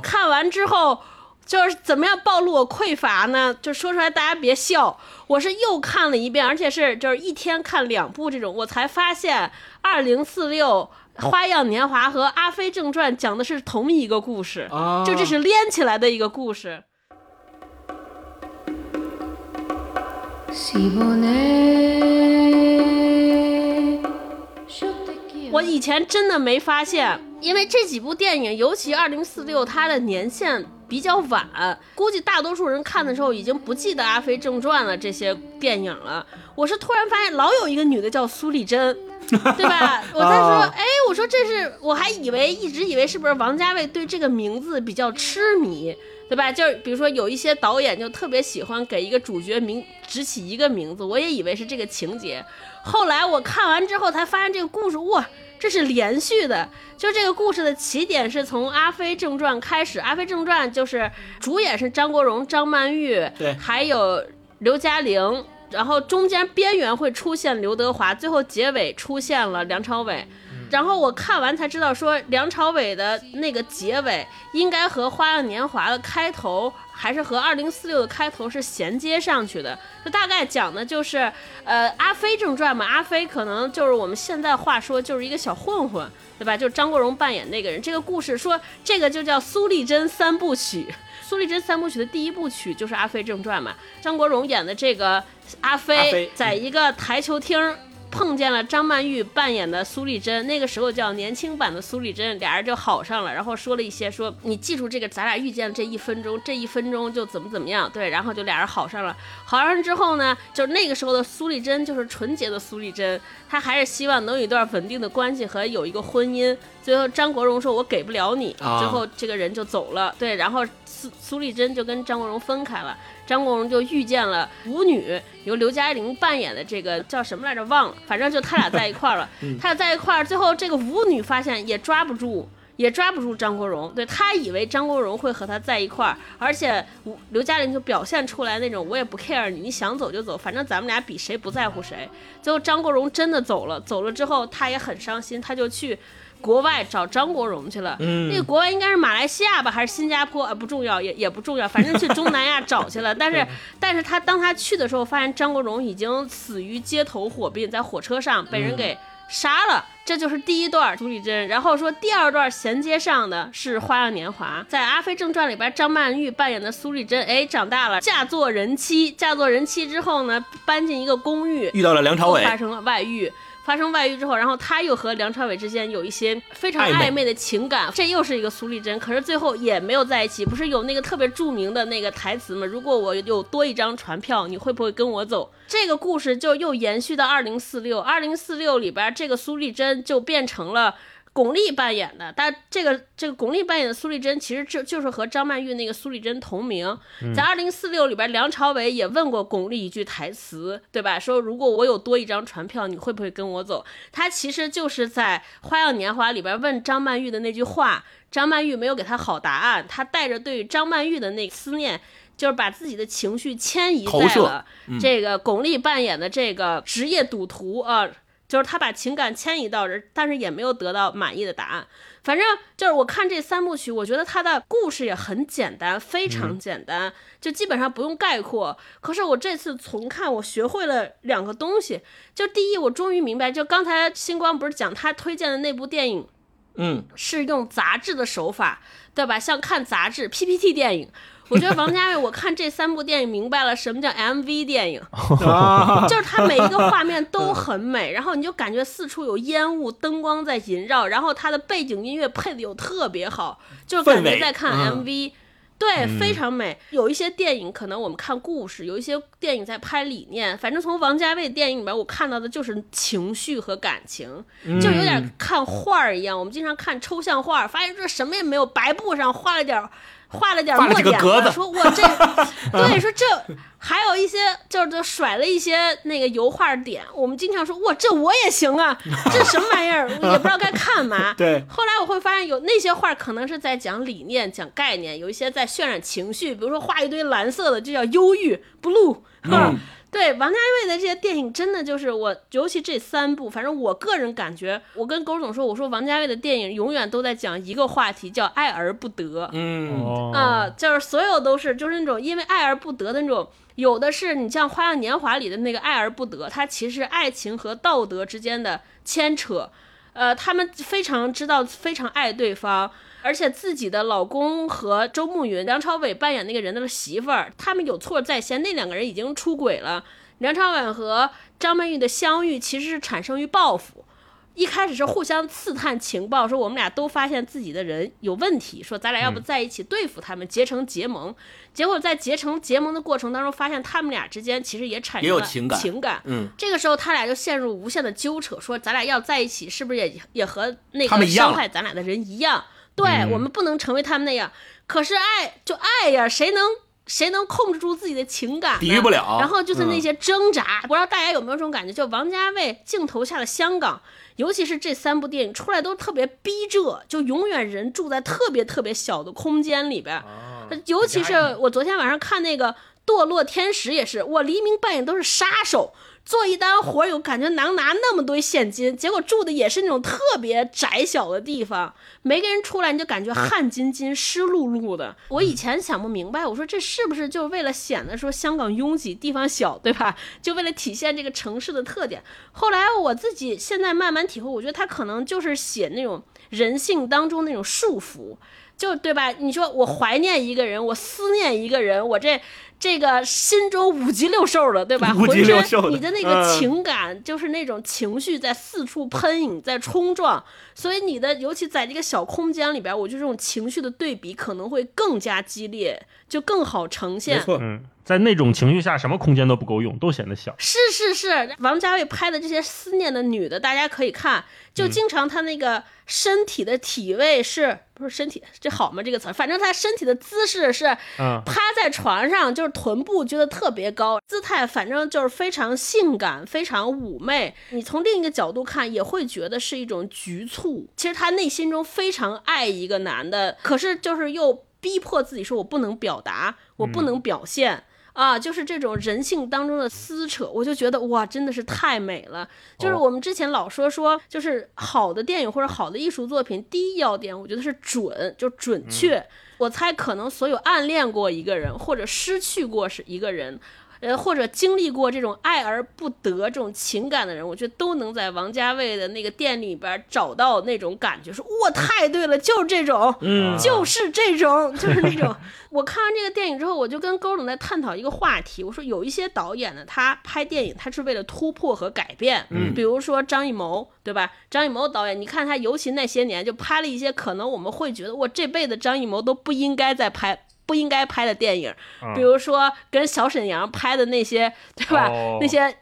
看完之后，就是怎么样暴露我匮乏呢？就说出来大家别笑，我是又看了一遍，而且是就是一天看两部这种，我才发现二零四六。《花样年华》和《阿飞正传》讲的是同一个故事，就这是连起来的一个故事。我以前真的没发现，因为这几部电影，尤其《二零四六》，它的年限比较晚，估计大多数人看的时候已经不记得《阿飞正传》了这些电影了。我是突然发现，老有一个女的叫苏丽珍。对吧？我在说，哎，我说这是，我还以为一直以为是不是王家卫对这个名字比较痴迷，对吧？就是比如说有一些导演就特别喜欢给一个主角名只起一个名字，我也以为是这个情节。后来我看完之后才发现这个故事，哇，这是连续的。就这个故事的起点是从《阿飞正传》开始，《阿飞正传》就是主演是张国荣、张曼玉，对，还有刘嘉玲。然后中间边缘会出现刘德华，最后结尾出现了梁朝伟。然后我看完才知道，说梁朝伟的那个结尾应该和《花样年华》的开头，还是和《二零四六》的开头是衔接上去的。就大概讲的就是，呃，《阿飞正传》嘛，阿飞可能就是我们现在话说就是一个小混混，对吧？就是张国荣扮演那个人。这个故事说这个就叫苏丽珍三部曲。苏丽珍三部曲的第一部曲就是《阿飞正传》嘛，张国荣演的这个阿飞，在一个台球厅。碰见了张曼玉扮演的苏丽珍，那个时候叫年轻版的苏丽珍，俩人就好上了，然后说了一些，说你记住这个，咱俩遇见这一分钟，这一分钟就怎么怎么样，对，然后就俩人好上了。好上之后呢，就那个时候的苏丽珍就是纯洁的苏丽珍，她还是希望能有一段稳定的关系和有一个婚姻。最后张国荣说：“我给不了你。”最后这个人就走了，对，然后苏苏丽珍就跟张国荣分开了。张国荣就遇见了舞女，由刘嘉玲扮演的这个叫什么来着？忘了，反正就他俩在一块儿了。他俩在一块儿，最后这个舞女发现也抓不住，也抓不住张国荣。对他以为张国荣会和他在一块儿，而且刘嘉玲就表现出来那种我也不 care 你，你想走就走，反正咱们俩比谁不在乎谁。最后张国荣真的走了，走了之后他也很伤心，他就去。国外找张国荣去了，那个国外应该是马来西亚吧，还是新加坡？啊，不重要，也也不重要，反正去中南亚找去了。但是，但是他当他去的时候，发现张国荣已经死于街头火并，在火车上被人给杀了。这就是第一段朱丽珍。然后说第二段衔接上的是《花样年华》，在《阿飞正传》里边，张曼玉扮演的苏丽珍，哎，长大了，嫁做人妻。嫁做人妻之后呢，搬进一个公寓，遇到了梁朝伟，发生了外遇。发生外遇之后，然后他又和梁朝伟之间有一些非常暧昧的情感，这又是一个苏丽珍，可是最后也没有在一起。不是有那个特别著名的那个台词吗？如果我有多一张船票，你会不会跟我走？这个故事就又延续到二零四六，二零四六里边这个苏丽珍就变成了。巩俐扮演的，但这个这个巩俐扮演的苏丽珍，其实就就是和张曼玉那个苏丽珍同名。在二零四六里边，梁朝伟也问过巩俐一句台词，对吧？说如果我有多一张船票，你会不会跟我走？他其实就是在《花样年华》里边问张曼玉的那句话，张曼玉没有给他好答案，他带着对张曼玉的那思念，就是把自己的情绪迁移在了这个巩俐扮演的这个职业赌徒啊。就是他把情感迁移到这，但是也没有得到满意的答案。反正就是我看这三部曲，我觉得他的故事也很简单，非常简单，就基本上不用概括。可是我这次重看，我学会了两个东西。就第一，我终于明白，就刚才星光不是讲他推荐的那部电影，嗯，是用杂志的手法，对吧？像看杂志 PPT 电影。我觉得王家卫，我看这三部电影明白了什么叫 MV 电影，就是它每一个画面都很美，然后你就感觉四处有烟雾、灯光在萦绕，然后它的背景音乐配的又特别好，就是感觉在看 MV。对，非常美。有一些电影可能我们看故事，有一些电影在拍理念。反正从王家卫电影里面，我看到的就是情绪和感情，就有点看画儿一样。我们经常看抽象画，发现这什么也没有，白布上画了点，画了点墨点，说我这，对，说这。还有一些就是甩了一些那个油画点，我们经常说哇，这我也行啊，这什么玩意儿也不知道该看嘛。对。后来我会发现有那些画可能是在讲理念、讲概念，有一些在渲染情绪，比如说画一堆蓝色的就叫忧郁 （blue）。嗯，对，王家卫的这些电影真的就是我，尤其这三部，反正我个人感觉，我跟狗总说，我说王家卫的电影永远都在讲一个话题，叫爱而不得。嗯啊，就是所有都是就是那种因为爱而不得的那种。有的是你像《花样年华》里的那个爱而不得，它其实爱情和道德之间的牵扯，呃，他们非常知道，非常爱对方，而且自己的老公和周慕云、梁朝伟扮演那个人的媳妇儿，他们有错在先，那两个人已经出轨了。梁朝伟和张曼玉的相遇其实是产生于报复。一开始是互相刺探情报，说我们俩都发现自己的人有问题，说咱俩要不在一起对付他们，结成结盟。结果在结成结盟的过程当中，发现他们俩之间其实也产生了情感。情感，嗯，这个时候他俩就陷入无限的纠扯，说咱俩要在一起，是不是也也和那个伤害咱俩的人一样？对我们不能成为他们那样。可是爱就爱呀，谁能谁能控制住自己的情感？抵御不了。然后就是那些挣扎，不知道大家有没有这种感觉？就王家卫镜头下的香港。尤其是这三部电影出来都特别逼仄，就永远人住在特别特别小的空间里边。尤其是我昨天晚上看那个《堕落天使》，也是我黎明扮演都是杀手。做一单活有感觉能拿那么多现金，结果住的也是那种特别窄小的地方，没个人出来你就感觉汗津津、湿漉漉的。我以前想不明白，我说这是不是就为了显得说香港拥挤、地方小，对吧？就为了体现这个城市的特点。后来我自己现在慢慢体会，我觉得他可能就是写那种人性当中那种束缚，就对吧？你说我怀念一个人，我思念一个人，我这。这个心中五级六兽的，对吧？浑身你的那个情感，就是那种情绪在四处喷涌，在冲撞。所以你的，尤其在这个小空间里边，我觉得这种情绪的对比可能会更加激烈，就更好呈现。没错，嗯，在那种情绪下，什么空间都不够用，都显得小。是是是，王家卫拍的这些思念的女的，大家可以看，就经常他那个身体的体位是不是身体这好吗？这个词，反正他身体的姿势是趴在床上，就是臀部觉得特别高，姿态反正就是非常性感，非常妩媚。你从另一个角度看，也会觉得是一种局促。其实他内心中非常爱一个男的，可是就是又逼迫自己说：“我不能表达，我不能表现啊！”就是这种人性当中的撕扯，我就觉得哇，真的是太美了。就是我们之前老说说，就是好的电影或者好的艺术作品，第一要点，我觉得是准，就准确。我猜可能所有暗恋过一个人或者失去过是一个人。呃，或者经历过这种爱而不得这种情感的人，我觉得都能在王家卫的那个店里边找到那种感觉，说哇，太对了，就是这种，嗯，就是这种，就是那种。我看完这个电影之后，我就跟高总在探讨一个话题，我说有一些导演呢，他拍电影他是为了突破和改变，嗯，比如说张艺谋，对吧？张艺谋导演，你看他尤其那些年就拍了一些可能我们会觉得我这辈子张艺谋都不应该再拍。不应该拍的电影，比如说跟小沈阳拍的那些，对吧？那些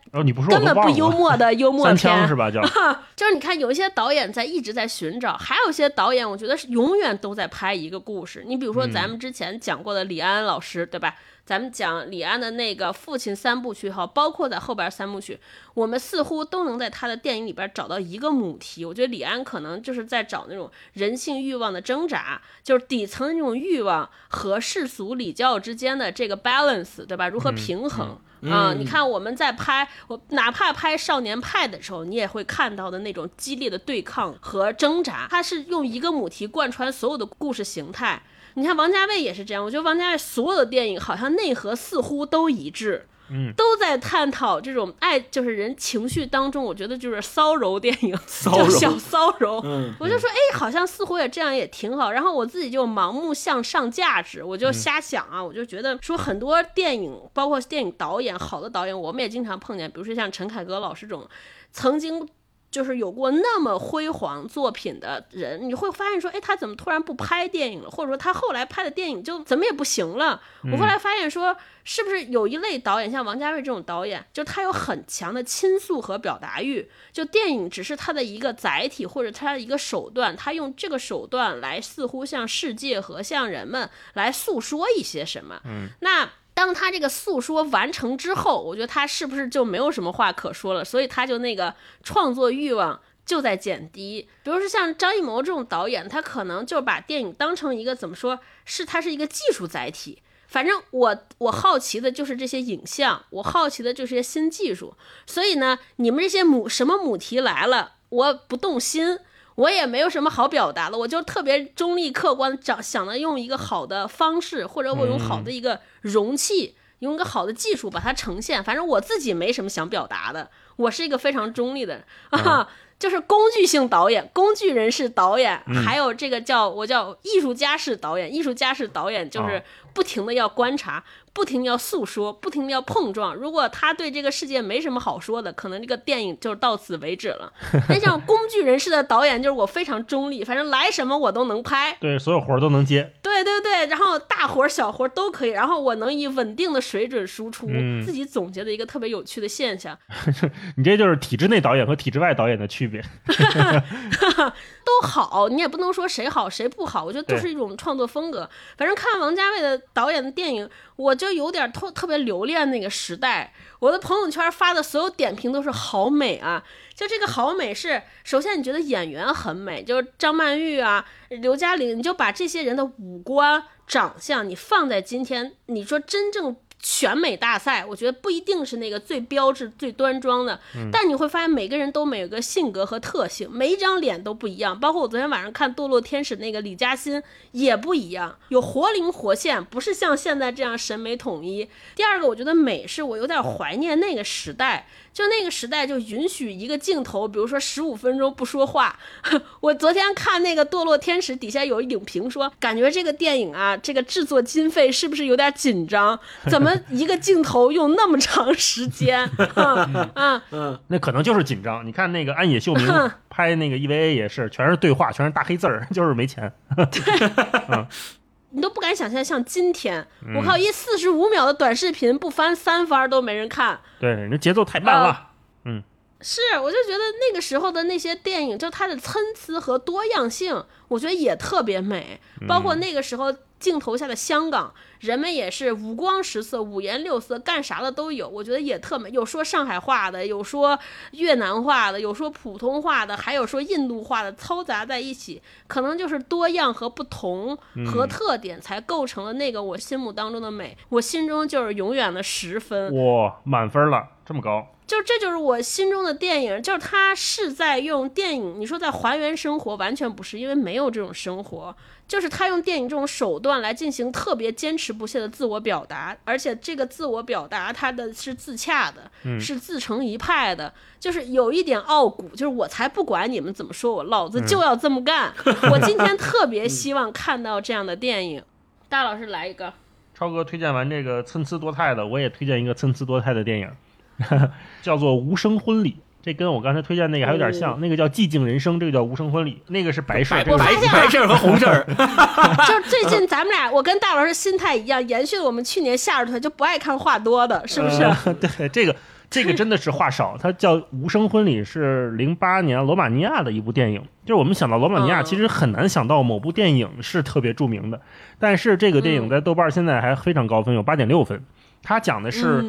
根本不幽默的 幽默片是吧？叫 就是你看，有一些导演在一直在寻找，还有一些导演，我觉得是永远都在拍一个故事。你比如说咱们之前讲过的李安老师，对吧？咱们讲李安的那个父亲三部曲，哈，包括在后边三部曲，我们似乎都能在他的电影里边找到一个母题。我觉得李安可能就是在找那种人性欲望的挣扎，就是底层的那种欲望和世俗礼教之间的这个 balance，对吧？如何平衡啊？你看我们在拍我哪怕拍少年派的时候，你也会看到的那种激烈的对抗和挣扎。他是用一个母题贯穿所有的故事形态。你看王家卫也是这样，我觉得王家卫所有的电影好像内核似乎都一致，嗯，都在探讨这种爱，就是人情绪当中，我觉得就是骚柔电影，叫小骚柔，嗯，我就说，哎，好像似乎也这样也挺好。然后我自己就盲目向上价值，我就瞎想啊，我就觉得说很多电影，包括电影导演，好的导演，我们也经常碰见，比如说像陈凯歌老师这种曾经。就是有过那么辉煌作品的人，你会发现说，哎，他怎么突然不拍电影了？或者说他后来拍的电影就怎么也不行了？我后来发现说，是不是有一类导演，像王家卫这种导演，就他有很强的倾诉和表达欲，就电影只是他的一个载体或者他的一个手段，他用这个手段来似乎向世界和向人们来诉说一些什么。嗯，那。当他这个诉说完成之后，我觉得他是不是就没有什么话可说了？所以他就那个创作欲望就在减低。比如说像张艺谋这种导演，他可能就把电影当成一个怎么说，是它是一个技术载体。反正我我好奇的就是这些影像，我好奇的就是些新技术。所以呢，你们这些母什么母题来了，我不动心，我也没有什么好表达的，我就特别中立客观，想想着用一个好的方式，或者我用好的一个容器，用一个好的技术把它呈现。反正我自己没什么想表达的，我是一个非常中立的人啊。就是工具性导演、工具人式导演，还有这个叫我叫艺术家式导演。艺术家式导演就是不停的要观察。不停要诉说，不停的要碰撞。如果他对这个世界没什么好说的，可能这个电影就到此为止了。那像工具人士的导演，就是我非常中立，反正来什么我都能拍，对，所有活儿都能接。对对对，然后大活儿小活儿都可以，然后我能以稳定的水准输出。自己总结的一个特别有趣的现象。你这就是体制内导演和体制外导演的区别。都好，你也不能说谁好谁不好，我觉得都是一种创作风格。反正看王家卫的导演的电影，我就有点特特别留恋那个时代。我的朋友圈发的所有点评都是好美啊，就这个好美是，首先你觉得演员很美，就是张曼玉啊、刘嘉玲，你就把这些人的五官长相你放在今天，你说真正。选美大赛，我觉得不一定是那个最标志、最端庄的，但你会发现每个人都每个性格和特性，每一张脸都不一样。包括我昨天晚上看《堕落天使》那个李嘉欣也不一样，有活灵活现，不是像现在这样审美统一。第二个，我觉得美是我有点怀念那个时代。就那个时代，就允许一个镜头，比如说十五分钟不说话。我昨天看那个《堕落天使》，底下有影评说，感觉这个电影啊，这个制作经费是不是有点紧张？怎么一个镜头用那么长时间？嗯 嗯，那可能就是紧张。你看那个安野秀明拍那个 EVA 也是，全是对话，全是大黑字儿，就是没钱。嗯。你都不敢想象，像今天，我靠，一四十五秒的短视频不翻三番都没人看。对，那节奏太慢了。嗯，是，我就觉得那个时候的那些电影，就它的参差和多样性，我觉得也特别美，包括那个时候。镜头下的香港人们也是五光十色、五颜六色，干啥的都有，我觉得也特美。有说上海话的，有说越南话的，有说普通话的，还有说印度话的，嘈杂在一起，可能就是多样和不同和特点，才构成了那个我心目当中的美。我心中就是永远的十分，哇，满分了，这么高。就这就是我心中的电影，就是他是在用电影，你说在还原生活，完全不是，因为没有这种生活。就是他用电影这种手段来进行特别坚持不懈的自我表达，而且这个自我表达他的是自洽的，是自成一派的，就是有一点傲骨，就是我才不管你们怎么说我，老子就要这么干。我今天特别希望看到这样的电影。大老师来一个，超哥推荐完这个参差多态的，我也推荐一个参差多态的电影，叫做《无声婚礼》。这跟我刚才推荐那个还有点像，那个叫《寂静人生》，这个叫《无声婚礼》，那个是白事儿，白白事儿和红事儿。就是最近咱们俩，我跟大老师心态一样，延续了我们去年夏日团，就不爱看话多的，是不是？对，这个这个真的是话少。它叫《无声婚礼》，是零八年罗马尼亚的一部电影。就是我们想到罗马尼亚，其实很难想到某部电影是特别著名的。但是这个电影在豆瓣现在还非常高分，有八点六分。它讲的是。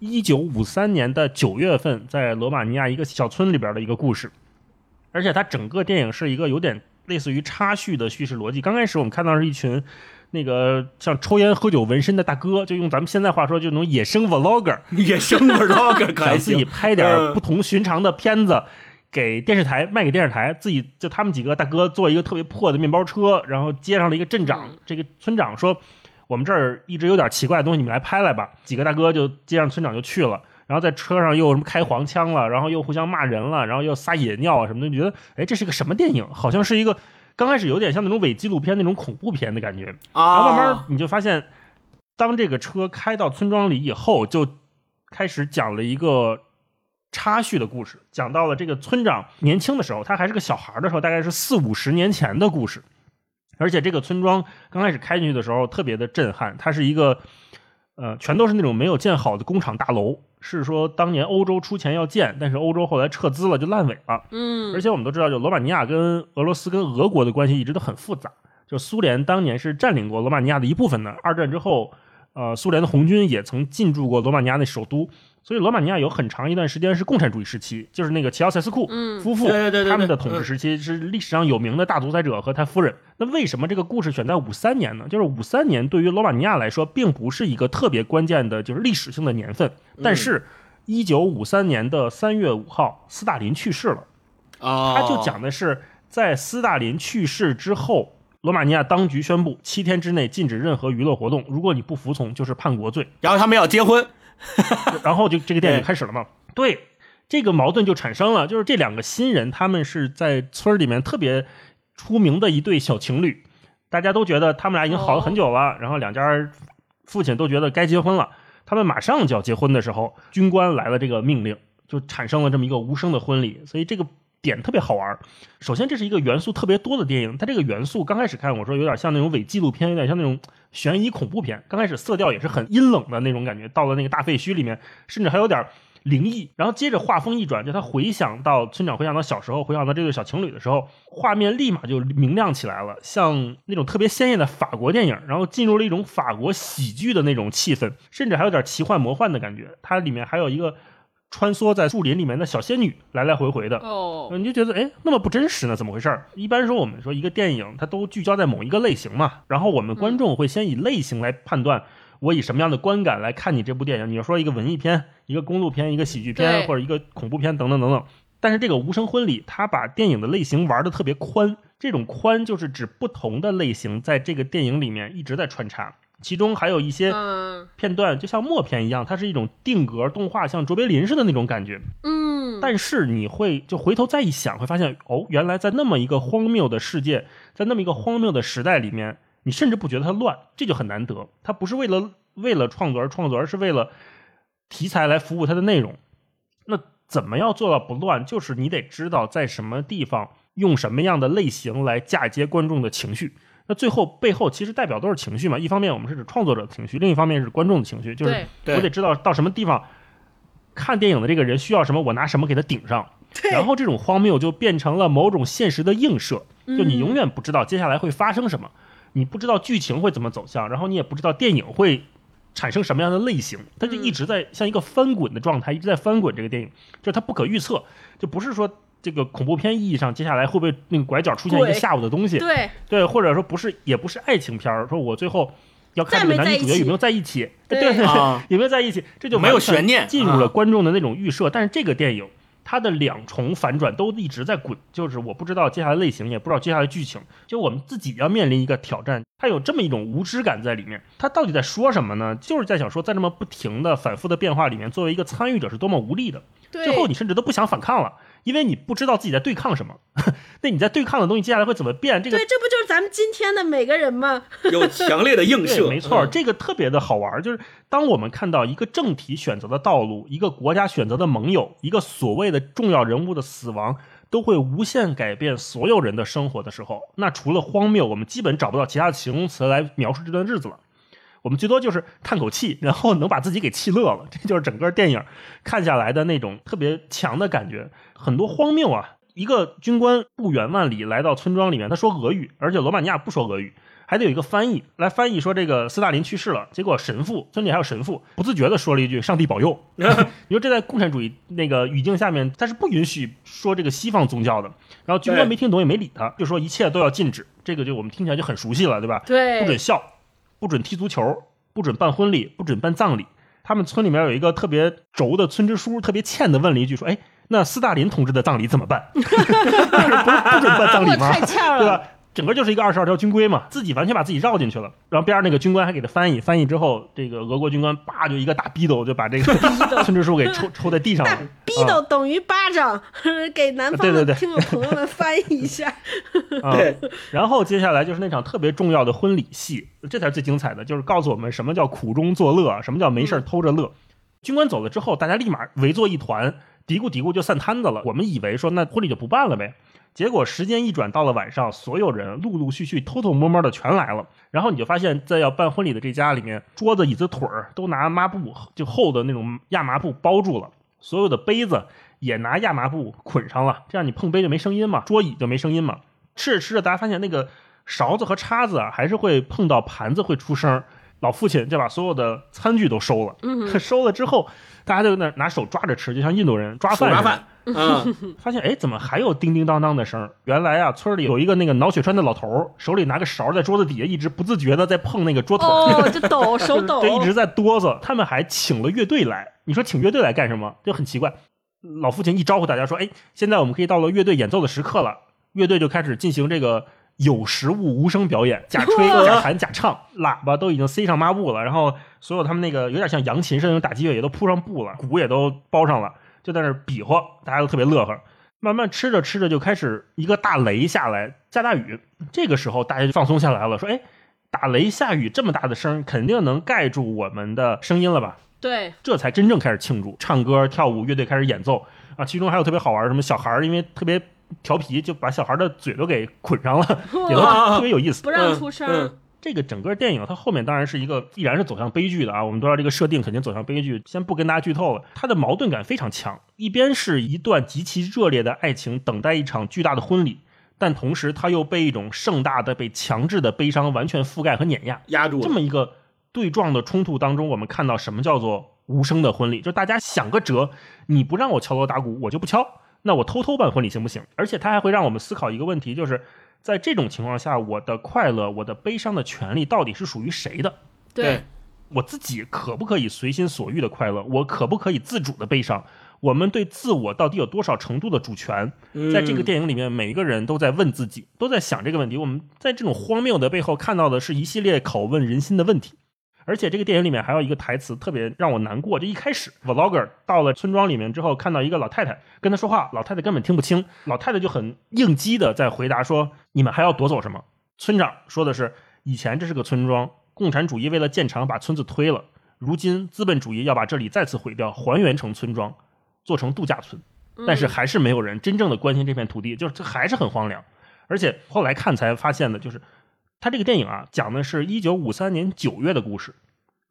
一九五三年的九月份，在罗马尼亚一个小村里边的一个故事，而且它整个电影是一个有点类似于插叙的叙事逻辑。刚开始我们看到是一群那个像抽烟喝酒纹身的大哥，就用咱们现在话说，就那种野生 vlogger，野生 vlogger，想自己拍点不同寻常的片子，给电视台卖给电视台。自己就他们几个大哥做一个特别破的面包车，然后接上了一个镇长，这个村长说。我们这儿一直有点奇怪的东西，你们来拍来吧。几个大哥就接上村长就去了，然后在车上又什么开黄腔了，然后又互相骂人了，然后又撒野尿啊什么的。你觉得，哎，这是个什么电影？好像是一个刚开始有点像那种伪纪录片那种恐怖片的感觉啊。然后慢慢你就发现，当这个车开到村庄里以后，就开始讲了一个插叙的故事，讲到了这个村长年轻的时候，他还是个小孩的时候，大概是四五十年前的故事。而且这个村庄刚开始开进去的时候特别的震撼，它是一个，呃，全都是那种没有建好的工厂大楼，是说当年欧洲出钱要建，但是欧洲后来撤资了就烂尾了。嗯，而且我们都知道，就罗马尼亚跟俄罗斯跟俄国的关系一直都很复杂，就苏联当年是占领过罗马尼亚的一部分的，二战之后，呃，苏联的红军也曾进驻过罗马尼亚的首都。所以罗马尼亚有很长一段时间是共产主义时期，就是那个齐奥塞斯库夫妇他们的统治时期是历史上有名的大独裁者和他夫人。那为什么这个故事选在五三年呢？就是五三年对于罗马尼亚来说并不是一个特别关键的，就是历史性的年份。但是，一九五三年的三月五号，斯大林去世了。他就讲的是在斯大林去世之后，罗马尼亚当局宣布七天之内禁止任何娱乐活动，如果你不服从，就是叛国罪。然后他们要结婚。然后就这个电影开始了嘛？对，这个矛盾就产生了，就是这两个新人，他们是在村里面特别出名的一对小情侣，大家都觉得他们俩已经好了很久了，然后两家父亲都觉得该结婚了，他们马上就要结婚的时候，军官来了这个命令，就产生了这么一个无声的婚礼，所以这个。点特别好玩首先这是一个元素特别多的电影，它这个元素刚开始看我说有点像那种伪纪录片，有点像那种悬疑恐怖片。刚开始色调也是很阴冷的那种感觉，到了那个大废墟里面，甚至还有点灵异。然后接着画风一转，就他回想到村长回想到小时候，回想到这对小情侣的时候，画面立马就明亮起来了，像那种特别鲜艳的法国电影，然后进入了一种法国喜剧的那种气氛，甚至还有点奇幻魔幻的感觉。它里面还有一个。穿梭在树林里面的小仙女来来回回的，哦，你就觉得哎，那么不真实呢？怎么回事儿？一般说我们说一个电影，它都聚焦在某一个类型嘛，然后我们观众会先以类型来判断，我以什么样的观感来看你这部电影。你说一个文艺片、一个公路片、一个喜剧片或者一个恐怖片等等等等。但是这个无声婚礼，它把电影的类型玩的特别宽，这种宽就是指不同的类型在这个电影里面一直在穿插。其中还有一些片段，就像默片一样，它是一种定格动画，像卓别林似的那种感觉。嗯，但是你会就回头再一想，会发现哦，原来在那么一个荒谬的世界，在那么一个荒谬的时代里面，你甚至不觉得它乱，这就很难得。它不是为了为了创作而创作，而是为了题材来服务它的内容。那怎么要做到不乱？就是你得知道在什么地方用什么样的类型来嫁接观众的情绪。那最后背后其实代表都是情绪嘛，一方面我们是指创作者的情绪，另一方面是观众的情绪，就是我得知道到什么地方看电影的这个人需要什么，我拿什么给他顶上，然后这种荒谬就变成了某种现实的映射，就你永远不知道接下来会发生什么，你不知道剧情会怎么走向，然后你也不知道电影会产生什么样的类型，它就一直在像一个翻滚的状态，一直在翻滚。这个电影就是它不可预测，就不是说。这个恐怖片意义上，接下来会不会那个拐角出现一个下午的东西？对对，或者说不是，也不是爱情片儿。说我最后要看这个男女主角有没有在一起？对对，有没有在一起？这就没有悬念，进入了观众的那种预设。但是这个电影它的两重反转都一直在滚，就是我不知道接下来类型，也不知道接下来剧情，就我们自己要面临一个挑战。它有这么一种无知感在里面，它到底在说什么呢？就是在想说，在这么不停的反复的变化里面，作为一个参与者是多么无力的。最后你甚至都不想反抗了。因为你不知道自己在对抗什么，那你在对抗的东西接下来会怎么变？这个对，这不就是咱们今天的每个人吗？有强烈的映射，没错，这个特别的好玩。就是当我们看到一个政体选择的道路，一个国家选择的盟友，一个所谓的重要人物的死亡，都会无限改变所有人的生活的时候，那除了荒谬，我们基本找不到其他的形容词来描述这段日子了。我们最多就是叹口气，然后能把自己给气乐了。这就是整个电影看下来的那种特别强的感觉。很多荒谬啊！一个军官不远万里来到村庄里面，他说俄语，而且罗马尼亚不说俄语，还得有一个翻译来翻译说这个斯大林去世了。结果神父村里还有神父不自觉的说了一句“上帝保佑”。你说这在共产主义那个语境下面，他是不允许说这个西方宗教的。然后军官没听懂也没理他，就说一切都要禁止。这个就我们听起来就很熟悉了，对吧？对，不准笑。不准踢足球，不准办婚礼，不准办葬礼。他们村里面有一个特别轴的村支书，特别欠的问了一句：“说，哎，那斯大林同志的葬礼怎么办？不 不准办葬礼吗？太呛了对吧？”整个就是一个二十二条军规嘛，自己完全把自己绕进去了。然后边上那个军官还给他翻译，翻译之后，这个俄国军官叭就一个大逼斗就把这个村支书给抽抽在地上了。逼斗等于巴掌，给南方的听众朋友们翻译一下。对。然后接下来就是那场特别重要的婚礼戏，这才是最精彩的，就是告诉我们什么叫苦中作乐，什么叫没事偷着乐。军官走了之后，大家立马围坐一团，嘀咕嘀咕就散摊子了。我们以为说那婚礼就不办了呗。结果时间一转，到了晚上，所有人陆陆续续、偷偷摸摸的全来了。然后你就发现，在要办婚礼的这家里面，桌子、椅子、腿儿都拿抹布，就厚的那种亚麻布包住了。所有的杯子也拿亚麻布捆上了，这样你碰杯就没声音嘛，桌椅就没声音嘛。吃着吃着，大家发现那个勺子和叉子啊，还是会碰到盘子会出声。老父亲就把所有的餐具都收了。收了之后，大家就那拿手抓着吃，就像印度人抓饭抓饭。嗯，发现哎，怎么还有叮叮当当的声？原来啊，村里有一个那个脑血栓的老头，手里拿个勺，在桌子底下一直不自觉的在碰那个桌腿，就抖手抖，就一直在哆嗦。他们还请了乐队来，你说请乐队来干什么？就很奇怪。老父亲一招呼大家说：“哎，现在我们可以到了乐队演奏的时刻了。”乐队就开始进行这个有实物无声表演，假 吹、假弹、假唱，喇叭都已经塞上抹布了，然后所有他们那个有点像扬琴似的那种打击乐也都铺上布了，鼓也都包上了。就在那比划，大家都特别乐呵。慢慢吃着吃着，就开始一个大雷下来，下大雨。这个时候，大家就放松下来了，说：“哎，打雷下雨这么大的声，肯定能盖住我们的声音了吧？”对，这才真正开始庆祝，唱歌跳舞，乐队开始演奏啊。其中还有特别好玩，什么小孩因为特别调皮，就把小孩的嘴都给捆上了，也都特别有意思，不让出声。这个整个电影，它后面当然是一个必然是走向悲剧的啊！我们都知道这个设定肯定走向悲剧，先不跟大家剧透了。它的矛盾感非常强，一边是一段极其热烈的爱情，等待一场巨大的婚礼，但同时它又被一种盛大的、被强制的悲伤完全覆盖和碾压，压住。这么一个对撞的冲突当中，我们看到什么叫做无声的婚礼？就大家想个辙，你不让我敲锣打鼓，我就不敲，那我偷偷办婚礼行不行？而且他还会让我们思考一个问题，就是。在这种情况下，我的快乐、我的悲伤的权利到底是属于谁的？对，我自己可不可以随心所欲的快乐？我可不可以自主的悲伤？我们对自我到底有多少程度的主权？在这个电影里面，每一个人都在问自己，都在想这个问题。我们在这种荒谬的背后看到的是一系列拷问人心的问题。而且这个电影里面还有一个台词特别让我难过，就一开始 vlogger 到了村庄里面之后，看到一个老太太跟他说话，老太太根本听不清，老太太就很应激的在回答说：“你们还要夺走什么？”村长说的是：“以前这是个村庄，共产主义为了建厂把村子推了，如今资本主义要把这里再次毁掉，还原成村庄，做成度假村，但是还是没有人真正的关心这片土地，就是这还是很荒凉。而且后来看才发现的就是。”他这个电影啊，讲的是一九五三年九月的故事，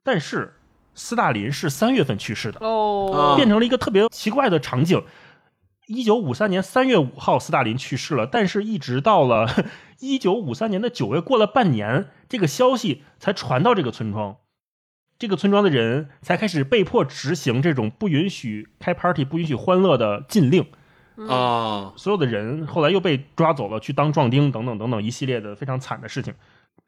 但是斯大林是三月份去世的哦，变成了一个特别奇怪的场景。一九五三年三月五号，斯大林去世了，但是一直到了 一九五三年的九月，过了半年，这个消息才传到这个村庄，这个村庄的人才开始被迫执行这种不允许开 party、不允许欢乐的禁令。啊！所有的人后来又被抓走了，去当壮丁等等等等一系列的非常惨的事情。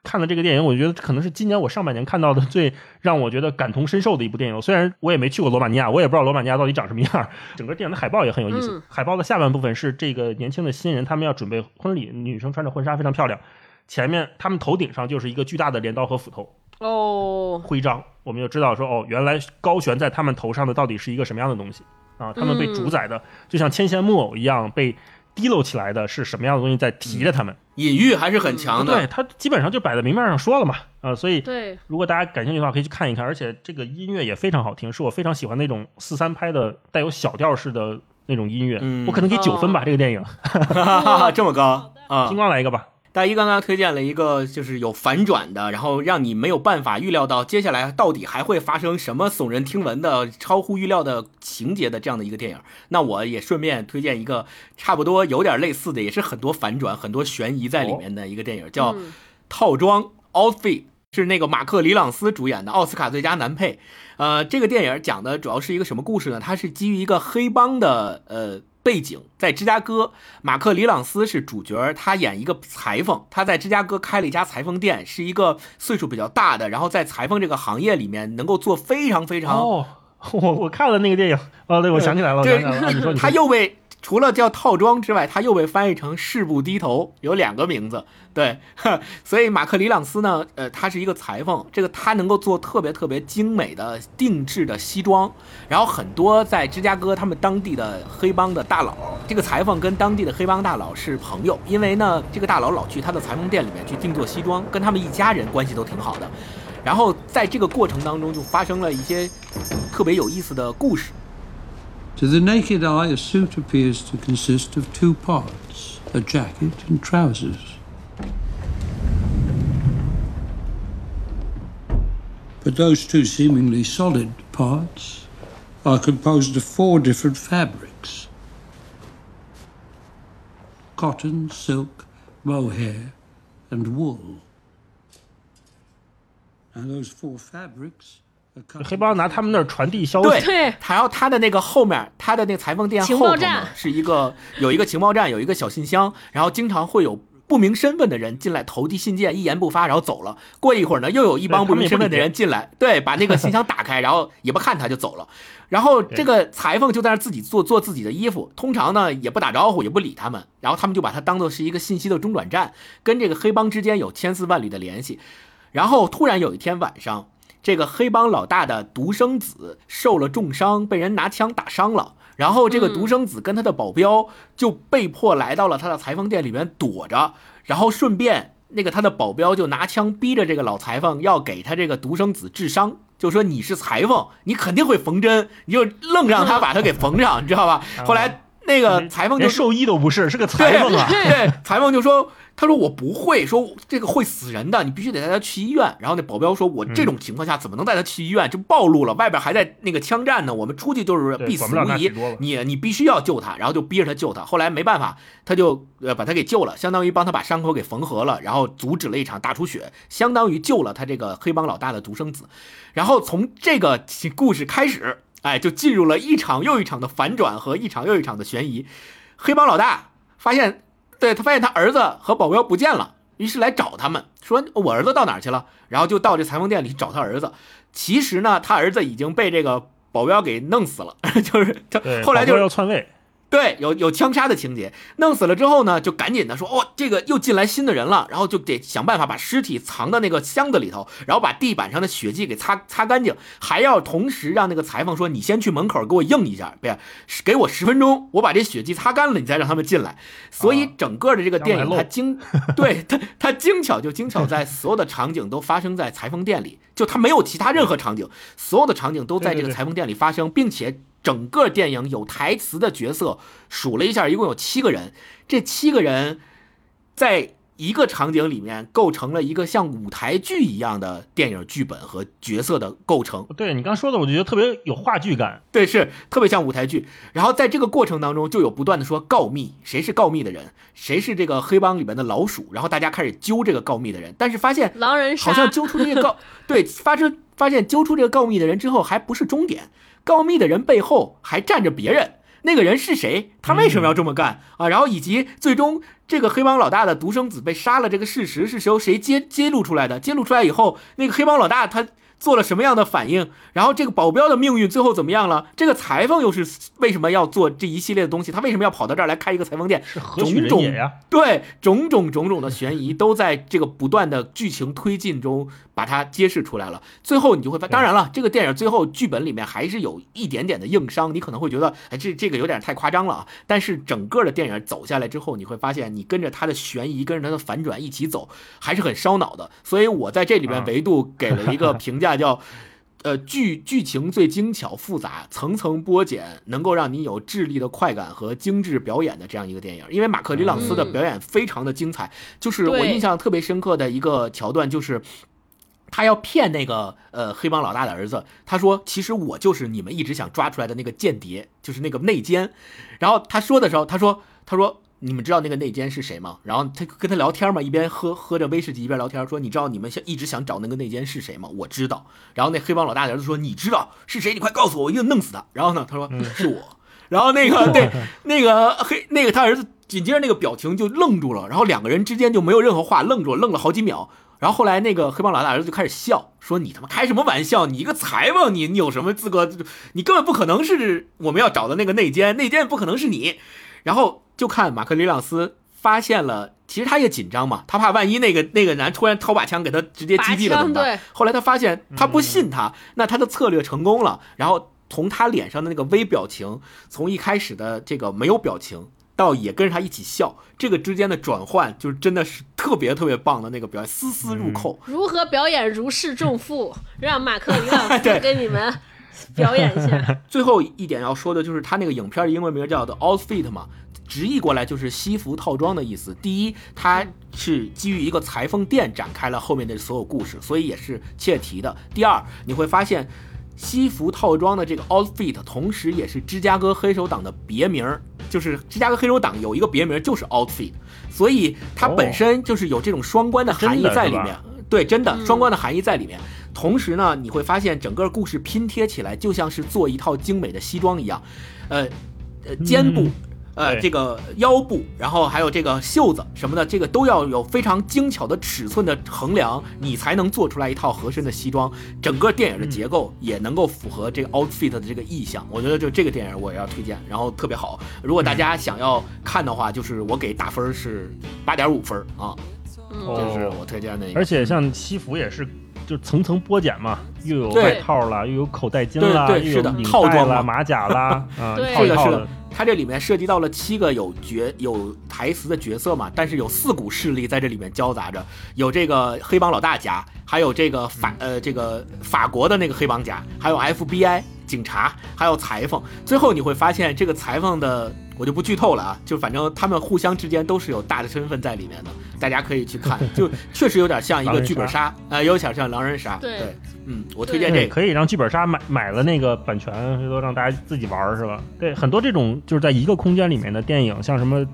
看了这个电影，我觉得可能是今年我上半年看到的最让我觉得感同身受的一部电影。虽然我也没去过罗马尼亚，我也不知道罗马尼亚到底长什么样。整个电影的海报也很有意思。海报的下半部分是这个年轻的新人，他们要准备婚礼，女生穿着婚纱非常漂亮。前面他们头顶上就是一个巨大的镰刀和斧头哦，徽章。我们就知道说哦，原来高悬在他们头上的到底是一个什么样的东西。啊，他们被主宰的就像牵线木偶一样被提溜起来的，是什么样的东西在提着他们？隐喻还是很强的。对他基本上就摆在明面上说了嘛。啊，所以对，如果大家感兴趣的话，可以去看一看。而且这个音乐也非常好听，是我非常喜欢那种四三拍的带有小调式的那种音乐。我可能给九分吧，这个电影 这么高啊！星光来一个吧。大一刚刚推荐了一个，就是有反转的，然后让你没有办法预料到接下来到底还会发生什么耸人听闻的、超乎预料的情节的这样的一个电影。那我也顺便推荐一个差不多有点类似的，也是很多反转、很多悬疑在里面的一个电影，叫《套装》（Outfit），是那个马克·里朗斯主演的奥斯卡最佳男配。呃，这个电影讲的主要是一个什么故事呢？它是基于一个黑帮的呃。背景在芝加哥，马克·里朗斯是主角，他演一个裁缝，他在芝加哥开了一家裁缝店，是一个岁数比较大的，然后在裁缝这个行业里面能够做非常非常哦，我我看了那个电影，哦，对，我想起来了，对，你说他又被。除了叫套装之外，他又被翻译成誓不低头，有两个名字。对，所以马克·里朗斯呢，呃，他是一个裁缝，这个他能够做特别特别精美的定制的西装，然后很多在芝加哥他们当地的黑帮的大佬，这个裁缝跟当地的黑帮大佬是朋友，因为呢，这个大佬老去他的裁缝店里面去定做西装，跟他们一家人关系都挺好的。然后在这个过程当中，就发生了一些特别有意思的故事。To the naked eye, a suit appears to consist of two parts a jacket and trousers. But those two seemingly solid parts are composed of four different fabrics cotton, silk, mohair, and wool. And those four fabrics 黑帮拿他们那儿传递消息，对，然后他的那个后面，他的那个裁缝店后头是一个 有一个情报站，有一个小信箱，然后经常会有不明身份的人进来投递信件，一言不发，然后走了。过一会儿呢，又有一帮不明身份的人进来，对，把那个信箱打开，然后也不看他就走了。然后这个裁缝就在那自己做做自己的衣服，通常呢也不打招呼，也不理他们，然后他们就把他当做是一个信息的中转站，跟这个黑帮之间有千丝万缕的联系。然后突然有一天晚上。这个黑帮老大的独生子受了重伤，被人拿枪打伤了。然后这个独生子跟他的保镖就被迫来到了他的裁缝店里面躲着。然后顺便，那个他的保镖就拿枪逼着这个老裁缝要给他这个独生子治伤，就说你是裁缝，你肯定会缝针，你就愣让他把他给缝上，你知道吧？后来那个裁缝就兽医都不是，是个裁缝啊。对，裁缝就说。他说我不会说这个会死人的，你必须得带他去医院。然后那保镖说，我这种情况下怎么能带他去医院？就暴露了，外边还在那个枪战呢，我们出去就是必死无疑。你你必须要救他，然后就逼着他救他。后来没办法，他就呃把他给救了，相当于帮他把伤口给缝合了，然后阻止了一场大出血，相当于救了他这个黑帮老大的独生子。然后从这个故事开始，哎，就进入了一场又一场的反转和一场又一场的悬疑。黑帮老大发现。对他发现他儿子和保镖不见了，于是来找他们，说我儿子到哪去了？然后就到这裁缝店里找他儿子。其实呢，他儿子已经被这个保镖给弄死了，就是他后来就是要篡位。对，有有枪杀的情节，弄死了之后呢，就赶紧的说，哦，这个又进来新的人了，然后就得想办法把尸体藏到那个箱子里头，然后把地板上的血迹给擦擦干净，还要同时让那个裁缝说，你先去门口给我应一下，不是，给我十分钟，我把这血迹擦干了，你再让他们进来。所以整个的这个电影，它精，对它它精巧就精巧在所有的场景都发生在裁缝店里，就它没有其他任何场景，所有的场景都在这个裁缝店里发生，并且。整个电影有台词的角色数了一下，一共有七个人。这七个人在一个场景里面构成了一个像舞台剧一样的电影剧本和角色的构成。对你刚说的，我就觉得特别有话剧感。对，是特别像舞台剧。然后在这个过程当中，就有不断的说告密，谁是告密的人，谁是这个黑帮里面的老鼠。然后大家开始揪这个告密的人，但是发现狼人好像揪出这个告 对，发生发现揪出这个告密的人之后，还不是终点。告密的人背后还站着别人，那个人是谁？他为什么要这么干啊？然后以及最终这个黑帮老大的独生子被杀了，这个事实是由谁揭揭露出来的？揭露出来以后，那个黑帮老大他。做了什么样的反应？然后这个保镖的命运最后怎么样了？这个裁缝又是为什么要做这一系列的东西？他为什么要跑到这儿来开一个裁缝店？种种呀，对，种种种种的悬疑都在这个不断的剧情推进中把它揭示出来了。最后你就会发，当然了，这个电影最后剧本里面还是有一点点的硬伤，你可能会觉得，哎，这这个有点太夸张了啊。但是整个的电影走下来之后，你会发现，你跟着它的悬疑，跟着它的反转一起走，还是很烧脑的。所以我在这里边维度给了一个评价。叫，呃，剧剧情最精巧复杂，层层剥茧，能够让你有智力的快感和精致表演的这样一个电影。因为马克·里朗斯的表演非常的精彩，就是我印象特别深刻的一个桥段，就是他要骗那个呃黑帮老大的儿子，他说：“其实我就是你们一直想抓出来的那个间谍，就是那个内奸。”然后他说的时候，他说：“他说。”你们知道那个内奸是谁吗？然后他跟他聊天嘛，一边喝喝着威士忌一边聊天，说：“你知道你们想一直想找那个内奸是谁吗？”我知道。然后那黑帮老大儿子说：“你知道是谁？你快告诉我，我一定弄死他。”然后呢，他说：“是我。”然后那个 对那个黑那个他儿子紧接着那个表情就愣住了，然后两个人之间就没有任何话，愣住了，愣了好几秒。然后后来那个黑帮老大儿子就开始笑，说：“你他妈开什么玩笑？你一个裁缝，你你有什么资格？你根本不可能是我们要找的那个内奸，内奸不可能是你。”然后。就看马克·里朗斯发现了，其实他也紧张嘛，他怕万一那个那个男突然掏把枪给他直接击毙了怎么办？后来他发现他不信他，那他的策略成功了。然后从他脸上的那个微表情，从一开始的这个没有表情，到也跟着他一起笑，这个之间的转换，就是真的是特别特别棒的那个表演，丝丝入扣。如何表演如释重负？让马克·里朗斯给你们表演一下。最后一点要说的就是他那个影片的英文名叫 The《Outfit》嘛。直译过来就是西服套装的意思。第一，它是基于一个裁缝店展开了后面的所有故事，所以也是切题的。第二，你会发现西服套装的这个 outfit，同时也是芝加哥黑手党的别名，就是芝加哥黑手党有一个别名就是 outfit，所以它本身就是有这种双关的含义在里面。对，真的双关的含义在里面。同时呢，你会发现整个故事拼贴起来就像是做一套精美的西装一样，呃，呃，肩部。呃，这个腰部，然后还有这个袖子什么的，这个都要有非常精巧的尺寸的衡量，你才能做出来一套合身的西装。整个电影的结构也能够符合这个 outfit 的这个意向。我觉得就这个电影我也要推荐，然后特别好。如果大家想要看的话，就是我给打分是八点五分啊，这是我推荐的。而且像西服也是，就层层剥茧嘛，又有外套了，又有口袋巾啦，又有套装啦，马甲啦，啊，是的，是的。它这里面涉及到了七个有角有台词的角色嘛，但是有四股势力在这里面交杂着，有这个黑帮老大家，还有这个法呃这个法国的那个黑帮家，还有 FBI 警察，还有裁缝。最后你会发现，这个裁缝的我就不剧透了啊，就反正他们互相之间都是有大的身份在里面的，大家可以去看，就确实有点像一个剧本杀啊，有点像狼人杀。对。嗯，我推荐这个可以让剧本杀买买了那个版权，回头让大家自己玩是吧？对，很多这种就是在一个空间里面的电影，像什么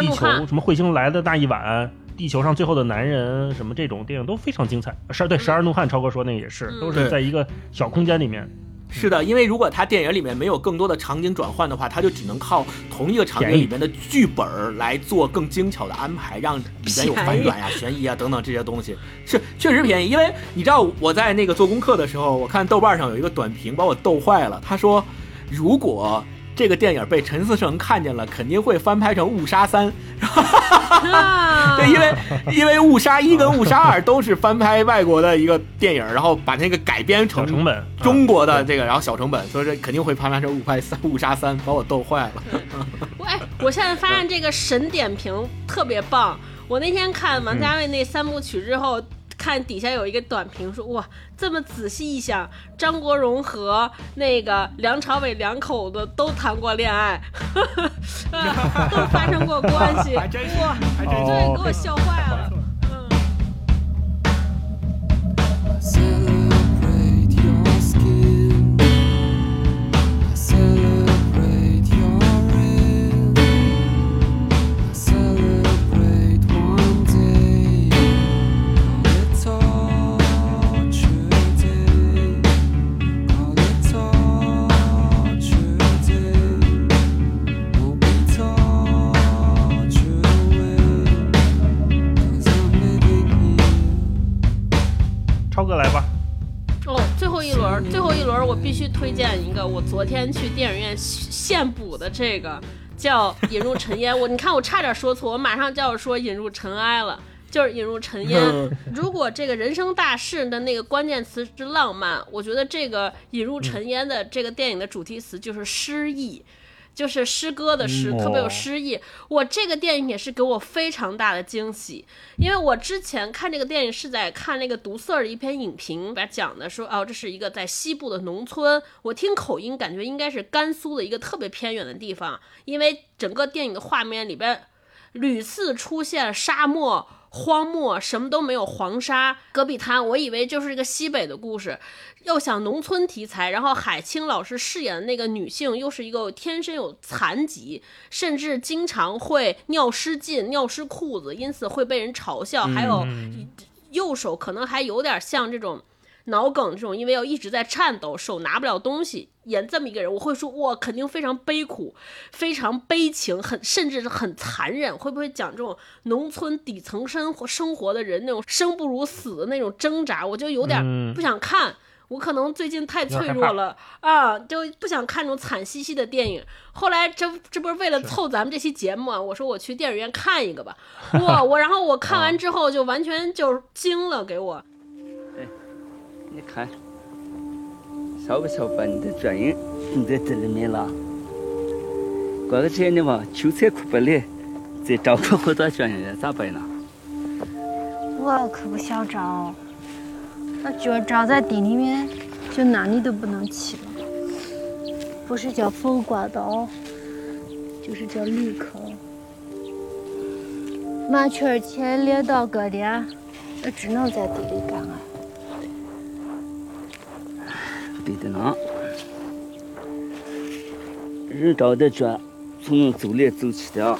地球什么彗星来的那一晚，地球上最后的男人什么这种电影都非常精彩。十二对十二怒汉，超哥说那也是，都是在一个小空间里面。是的，因为如果他电影里面没有更多的场景转换的话，他就只能靠同一个场景里面的剧本来做更精巧的安排，让里面有反转呀、悬疑啊等等这些东西，是确实便宜。因为你知道我在那个做功课的时候，我看豆瓣上有一个短评把我逗坏了，他说如果。这个电影被陈思诚看见了，肯定会翻拍成《误杀三》。对，因为因为《误杀一》跟《误杀二》都是翻拍外国的一个电影，然后把那个改编成成本中国的这个，然后小成本，所以说肯定会翻拍成《误拍三》《误杀三》，把我逗坏了。哎，我现在发现这个神点评特别棒。我那天看王家卫那三部曲之后。看底下有一个短评说哇，这么仔细一想，张国荣和那个梁朝伟两口子都谈过恋爱，都发生过关系，哇，这，给我笑坏了。推荐一个，我昨天去电影院现补的这个叫《引入尘烟》。我你看我差点说错，我马上就要说《引入尘埃》了，就是《引入尘烟》。如果这个人生大事的那个关键词是浪漫，我觉得这个《引入尘烟》的这个电影的主题词就是诗意。就是诗歌的诗，特别有诗意。我这个电影也是给我非常大的惊喜，因为我之前看这个电影是在看那个读色的一篇影评，把讲的说，哦，这是一个在西部的农村，我听口音感觉应该是甘肃的一个特别偏远的地方，因为整个电影的画面里边屡次出现沙漠。荒漠什么都没有，黄沙戈壁滩，我以为就是一个西北的故事，要想农村题材，然后海清老师饰演的那个女性又是一个天生有残疾，甚至经常会尿失禁、尿湿裤子，因此会被人嘲笑，还有右手可能还有点像这种。脑梗这种，因为要一直在颤抖，手拿不了东西，演这么一个人，我会说哇，肯定非常悲苦，非常悲情，很甚至是很残忍。会不会讲这种农村底层生活生活的人那种生不如死的那种挣扎？我就有点不想看。我可能最近太脆弱了啊，就不想看这种惨兮兮的电影。后来这这不是为了凑咱们这期节目啊？我说我去电影院看一个吧。哇，我然后我看完之后就完全就惊了，给我。你看，晓不晓把你的专业用在这里面了？过个几年嘛，秋菜苦不来，再招个好多专业咋办呢？我可不想招，那脚长在地里面，就哪里都不能去了。不是叫风刮刀，就是叫绿坑。麻雀儿前镰刀割的，那只能在地里干啊。对的呢，人找的脚，从走来走去的。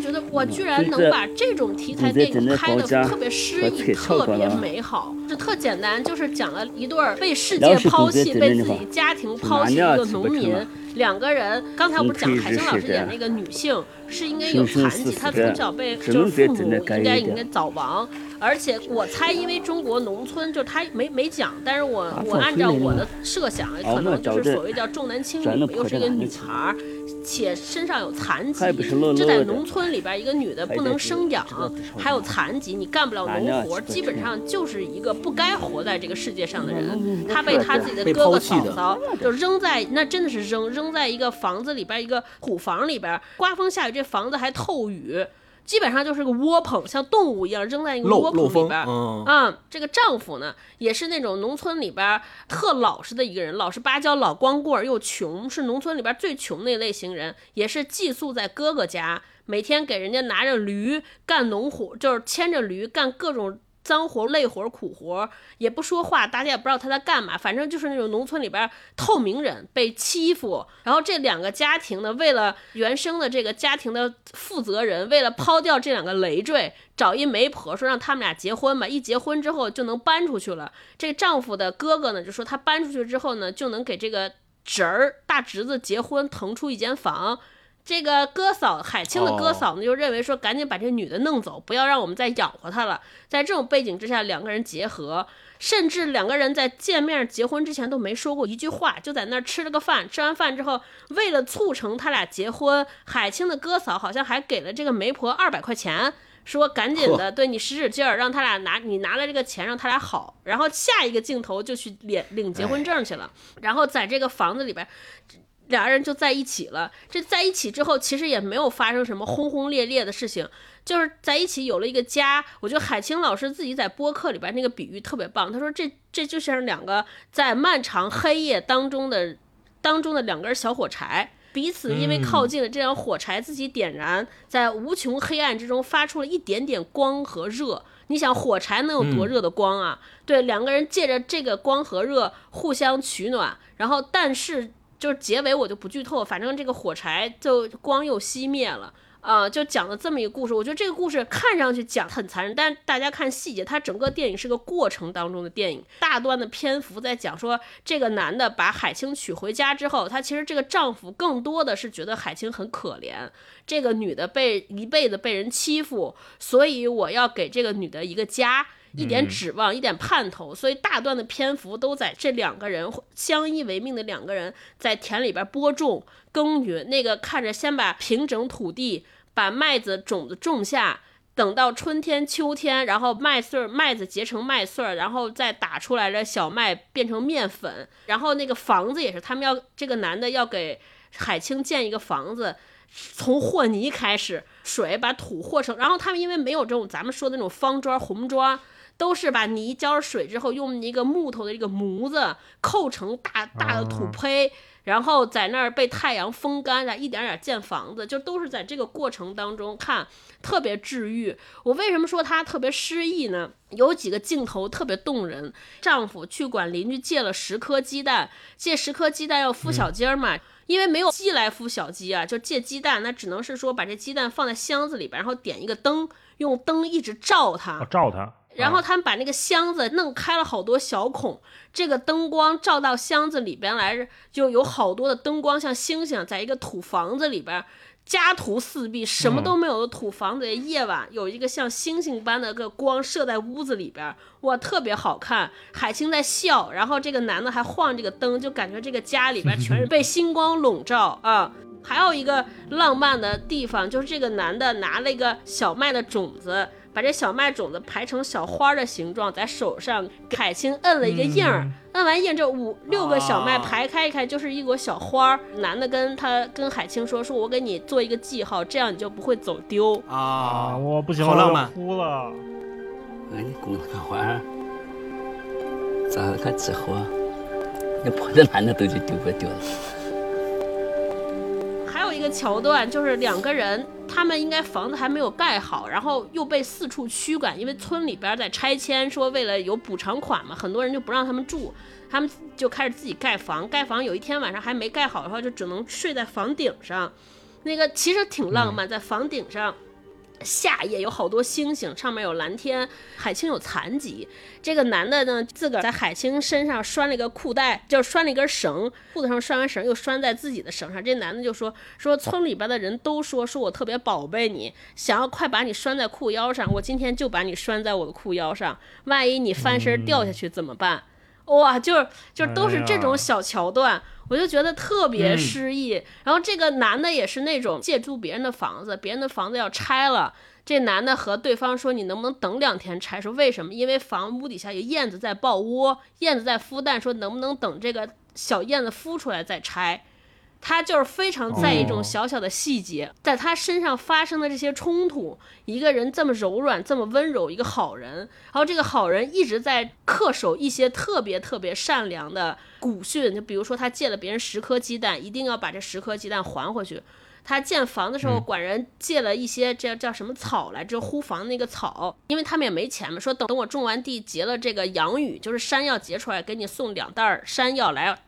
觉得我居然能把这种题材电影拍的特别诗意、特别美好，是特简单，就是讲了一对被世界抛弃、被自己家庭抛弃的一个农民。两个人，刚才我不是讲海清老师演那个女性是应该有残疾，她从小被就是父母应该应该早亡，而且我猜因为中国农村就她没没讲，但是我我按照我的设想，可能就是所谓叫重男轻女，又是一个女孩。且身上有残疾，这在农村里边，一个女的不能生养，还有残疾，你干不了农活，基本上就是一个不该活在这个世界上的人。她被她自己的哥哥嫂嫂就扔在那，真的是扔扔在一个房子里边，一个土房里边，刮风下雨，这房子还透雨。基本上就是个窝棚，像动物一样扔在一个窝棚里边。啊，这个丈夫呢，也是那种农村里边特老实的一个人，老实巴交，老光棍又穷，是农村里边最穷那类型人，也是寄宿在哥哥家，每天给人家拿着驴干农活，就是牵着驴干各种。脏活累活苦活也不说话，大家也不知道他在干嘛。反正就是那种农村里边透明人被欺负，然后这两个家庭呢，为了原生的这个家庭的负责人，为了抛掉这两个累赘，找一媒婆说让他们俩结婚吧。一结婚之后就能搬出去了。这丈夫的哥哥呢就说他搬出去之后呢，就能给这个侄儿大侄子结婚，腾出一间房。这个哥嫂海清的哥嫂呢，就认为说赶紧把这女的弄走，不要让我们再养活她了。在这种背景之下，两个人结合，甚至两个人在见面结婚之前都没说过一句话，就在那儿吃了个饭。吃完饭之后，为了促成他俩结婚，海清的哥嫂好像还给了这个媒婆二百块钱，说赶紧的对你使使劲儿，让他俩拿你拿了这个钱让他俩好。然后下一个镜头就去领领结婚证去了，然后在这个房子里边。俩人就在一起了。这在一起之后，其实也没有发生什么轰轰烈烈的事情，就是在一起有了一个家。我觉得海清老师自己在播客里边那个比喻特别棒。他说：“这这就像两个在漫长黑夜当中的当中的两根小火柴，彼此因为靠近了，这样火柴自己点燃，在无穷黑暗之中发出了一点点光和热。你想，火柴能有多热的光啊？对，两个人借着这个光和热互相取暖，然后但是。”就是结尾我就不剧透，反正这个火柴就光又熄灭了啊，就讲了这么一个故事。我觉得这个故事看上去讲很残忍，但大家看细节，它整个电影是个过程当中的电影，大段的篇幅在讲说这个男的把海清娶回家之后，他其实这个丈夫更多的是觉得海清很可怜，这个女的被一辈子被人欺负，所以我要给这个女的一个家。一点指望，一点盼头，所以大段的篇幅都在这两个人相依为命的两个人在田里边播种耕耘。那个看着先把平整土地，把麦子种子种下，等到春天秋天，然后麦穗麦子结成麦穗，然后再打出来的小麦变成面粉。然后那个房子也是，他们要这个男的要给海清建一个房子，从和泥开始，水把土和成，然后他们因为没有这种咱们说的那种方砖红砖。都是把泥浇了水之后，用一个木头的一个模子扣成大大的土坯，然后在那儿被太阳风干，然后一点点建房子，就都是在这个过程当中看，特别治愈。我为什么说它特别诗意呢？有几个镜头特别动人。丈夫去管邻居借了十颗鸡蛋，借十颗鸡蛋要孵小鸡儿嘛，因为没有鸡来孵小鸡啊，就借鸡蛋，那只能是说把这鸡蛋放在箱子里边，然后点一个灯，用灯一直照它，照它。然后他们把那个箱子弄开了好多小孔，这个灯光照到箱子里边来，就有好多的灯光，像星星，在一个土房子里边，家徒四壁，什么都没有的土房子，夜晚有一个像星星般的个光射在屋子里边，哇，特别好看。海清在笑，然后这个男的还晃这个灯，就感觉这个家里边全是被星光笼罩啊。还有一个浪漫的地方，就是这个男的拿了一个小麦的种子。把这小麦种子排成小花的形状，在手上，海清摁了一个印儿，摁完印，这五六个小麦排开一看，就是一朵小花。男的跟他跟海清说：“说我给你做一个记号，这样你就不会走丢啊！”我不行了，我哭了。哎，你供个花，咋个记号？你破的烂的都就丢不丢了？还有一个桥段，就是两个人。他们应该房子还没有盖好，然后又被四处驱赶，因为村里边在拆迁，说为了有补偿款嘛，很多人就不让他们住，他们就开始自己盖房。盖房有一天晚上还没盖好的话，就只能睡在房顶上。那个其实挺浪漫，在房顶上下夜有好多星星，上面有蓝天。海清有残疾，这个男的呢，自个儿在海清身上拴了一个裤带，就是拴了一根绳，裤子上拴完绳又拴在自己的绳上。这男的就说说村里边的人都说说我特别宝贝你，想要快把你拴在裤腰上，我今天就把你拴在我的裤腰上，万一你翻身掉下去怎么办？哇，就是就是都是这种小桥段，我就觉得特别诗意。然后这个男的也是那种借住别人的房子，别人的房子要拆了，这男的和对方说：“你能不能等两天拆？”说为什么？因为房屋底下有燕子在抱窝，燕子在孵蛋，说能不能等这个小燕子孵出来再拆。他就是非常在意这种小小的细节，在他身上发生的这些冲突。一个人这么柔软，这么温柔，一个好人，然后这个好人一直在恪守一些特别特别善良的古训，就比如说他借了别人十颗鸡蛋，一定要把这十颗鸡蛋还回去。他建房的时候管人借了一些这叫什么草来着，护房那个草，因为他们也没钱嘛，说等等我种完地结了这个洋芋，就是山药结出来，给你送两袋山药来。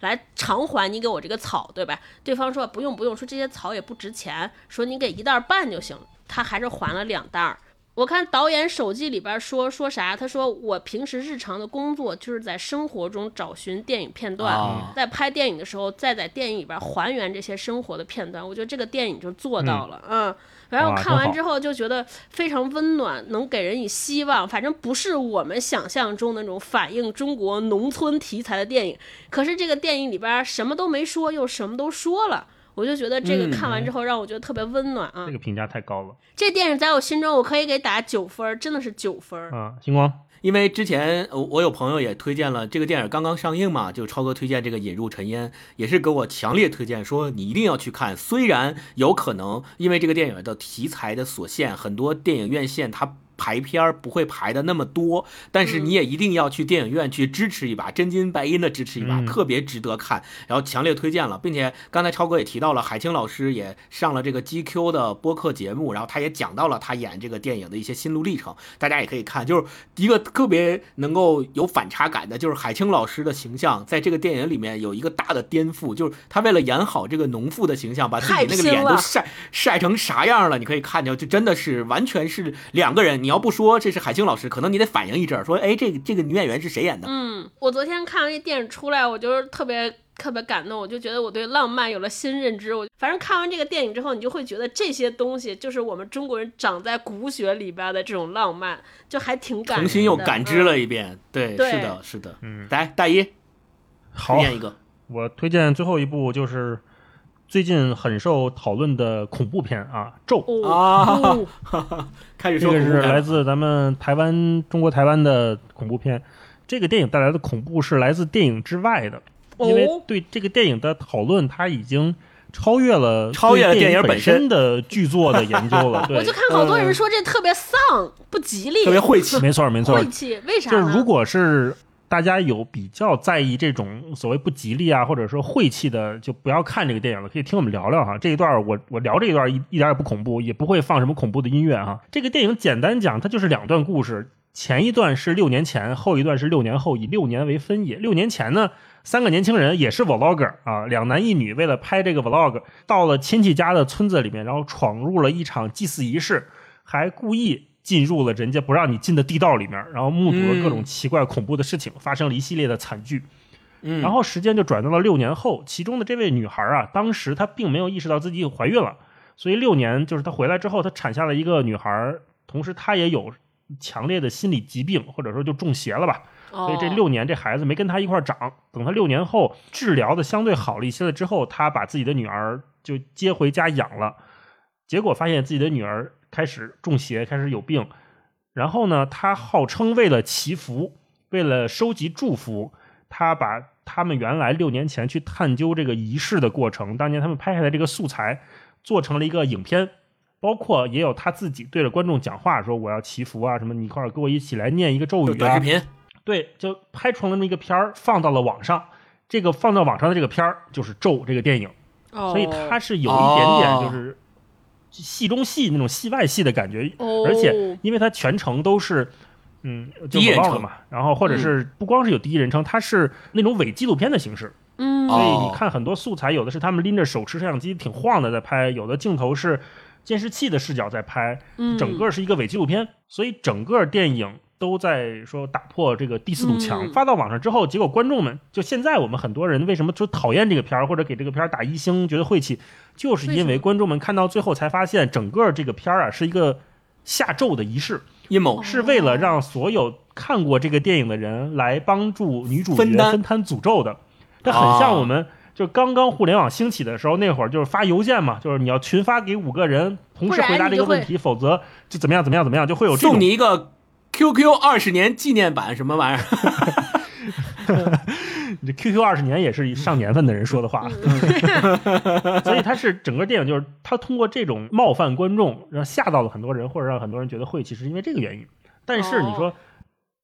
来偿还你给我这个草，对吧？对方说不用不用，说这些草也不值钱，说你给一袋半就行了。他还是还了两袋。我看导演手记里边说说啥？他说我平时日常的工作就是在生活中找寻电影片段，在拍电影的时候再在电影里边还原这些生活的片段。我觉得这个电影就做到了，嗯。然后看完之后就觉得非常温暖，能给人以希望。反正不是我们想象中那种反映中国农村题材的电影，可是这个电影里边什么都没说，又什么都说了。我就觉得这个看完之后让我觉得特别温暖啊。这个评价太高了。这电影在我心中我可以给打九分，真的是九分啊。星光。因为之前我我有朋友也推荐了这个电影，刚刚上映嘛，就超哥推荐这个《引入尘烟》，也是给我强烈推荐，说你一定要去看。虽然有可能因为这个电影的题材的所限，很多电影院线它。排片儿不会排的那么多，但是你也一定要去电影院去支持一把，真金白银的支持一把，特别值得看。然后强烈推荐了，并且刚才超哥也提到了，海清老师也上了这个 GQ 的播客节目，然后他也讲到了他演这个电影的一些心路历程，大家也可以看。就是一个特别能够有反差感的，就是海清老师的形象在这个电影里面有一个大的颠覆，就是他为了演好这个农妇的形象，把自己那个脸都晒晒成啥样了？你可以看见，就真的是完全是两个人。你 要不说这是海清老师，可能你得反应一阵，说，哎，这个这个女演员是谁演的？嗯，我昨天看完这电影出来，我就是特别特别感动，我就觉得我对浪漫有了新认知。我反正看完这个电影之后，你就会觉得这些东西就是我们中国人长在骨血里边的这种浪漫，就还挺感。重新又感知了一遍，对，是的，是的，嗯，来，大一，推荐一个，我推荐最后一部就是。最近很受讨论的恐怖片啊，《咒》啊，开始这个是来自咱们台湾、中国台湾的恐怖片。这个电影带来的恐怖是来自电影之外的，因为对这个电影的讨论，它已经超越了超越了电影本身的剧作的研究了。我就看好多人说这特别丧，不吉利，特别晦气。没错，没错，晦气。为啥？就是如果是。大家有比较在意这种所谓不吉利啊，或者说晦气的，就不要看这个电影了。可以听我们聊聊哈。这一段我我聊这一段一一点也不恐怖，也不会放什么恐怖的音乐哈。这个电影简单讲，它就是两段故事，前一段是六年前，后一段是六年后，以六年为分野。六年前呢，三个年轻人也是 vlogger 啊，两男一女，为了拍这个 vlog，到了亲戚家的村子里面，然后闯入了一场祭祀仪式，还故意。进入了人家不让你进的地道里面，然后目睹了各种奇怪恐怖的事情，发生了一系列的惨剧。嗯，然后时间就转到了六年后，其中的这位女孩啊，当时她并没有意识到自己怀孕了，所以六年就是她回来之后，她产下了一个女孩，同时她也有强烈的心理疾病，或者说就中邪了吧。所以这六年这孩子没跟她一块长。等她六年后治疗的相对好了一些了之后，她把自己的女儿就接回家养了，结果发现自己的女儿。开始中邪，开始有病，然后呢，他号称为了祈福，为了收集祝福，他把他们原来六年前去探究这个仪式的过程，当年他们拍下来这个素材，做成了一个影片，包括也有他自己对着观众讲话，说我要祈福啊，什么你一块儿跟我一起来念一个咒语啊。短视频，对，就拍成了那么一个片儿，放到了网上。这个放到网上的这个片儿就是《咒》这个电影，所以它是有一点点就是。戏中戏那种戏外戏的感觉，而且因为它全程都是，嗯，第一人称。嘛，然后或者是不光是有第一人称，它是那种伪纪录片的形式，嗯，所以你看很多素材，有的是他们拎着手持摄像机挺晃的在拍，有的镜头是监视器的视角在拍，整个是一个伪纪录片，所以整个电影都在说打破这个第四堵墙。发到网上之后，结果观众们就现在我们很多人为什么说讨厌这个片儿，或者给这个片儿打一星，觉得晦气，就是因为观众们看到最后才发现，整个这个片儿啊是一个下咒的仪式阴谋，是为了让所有看过这个电影的人来帮助女主角分摊诅咒的。这很像我们。就刚刚互联网兴起的时候，那会儿就是发邮件嘛，就是你要群发给五个人，同时回答这个问题，否则就怎么样怎么样怎么样，就会有送你一个 QQ 二十年纪念版什么玩意儿？你这 QQ 二十年也是上年份的人说的话，所以他是整个电影就是他通过这种冒犯观众，让吓到了很多人，或者让很多人觉得晦气，是因为这个原因。但是你说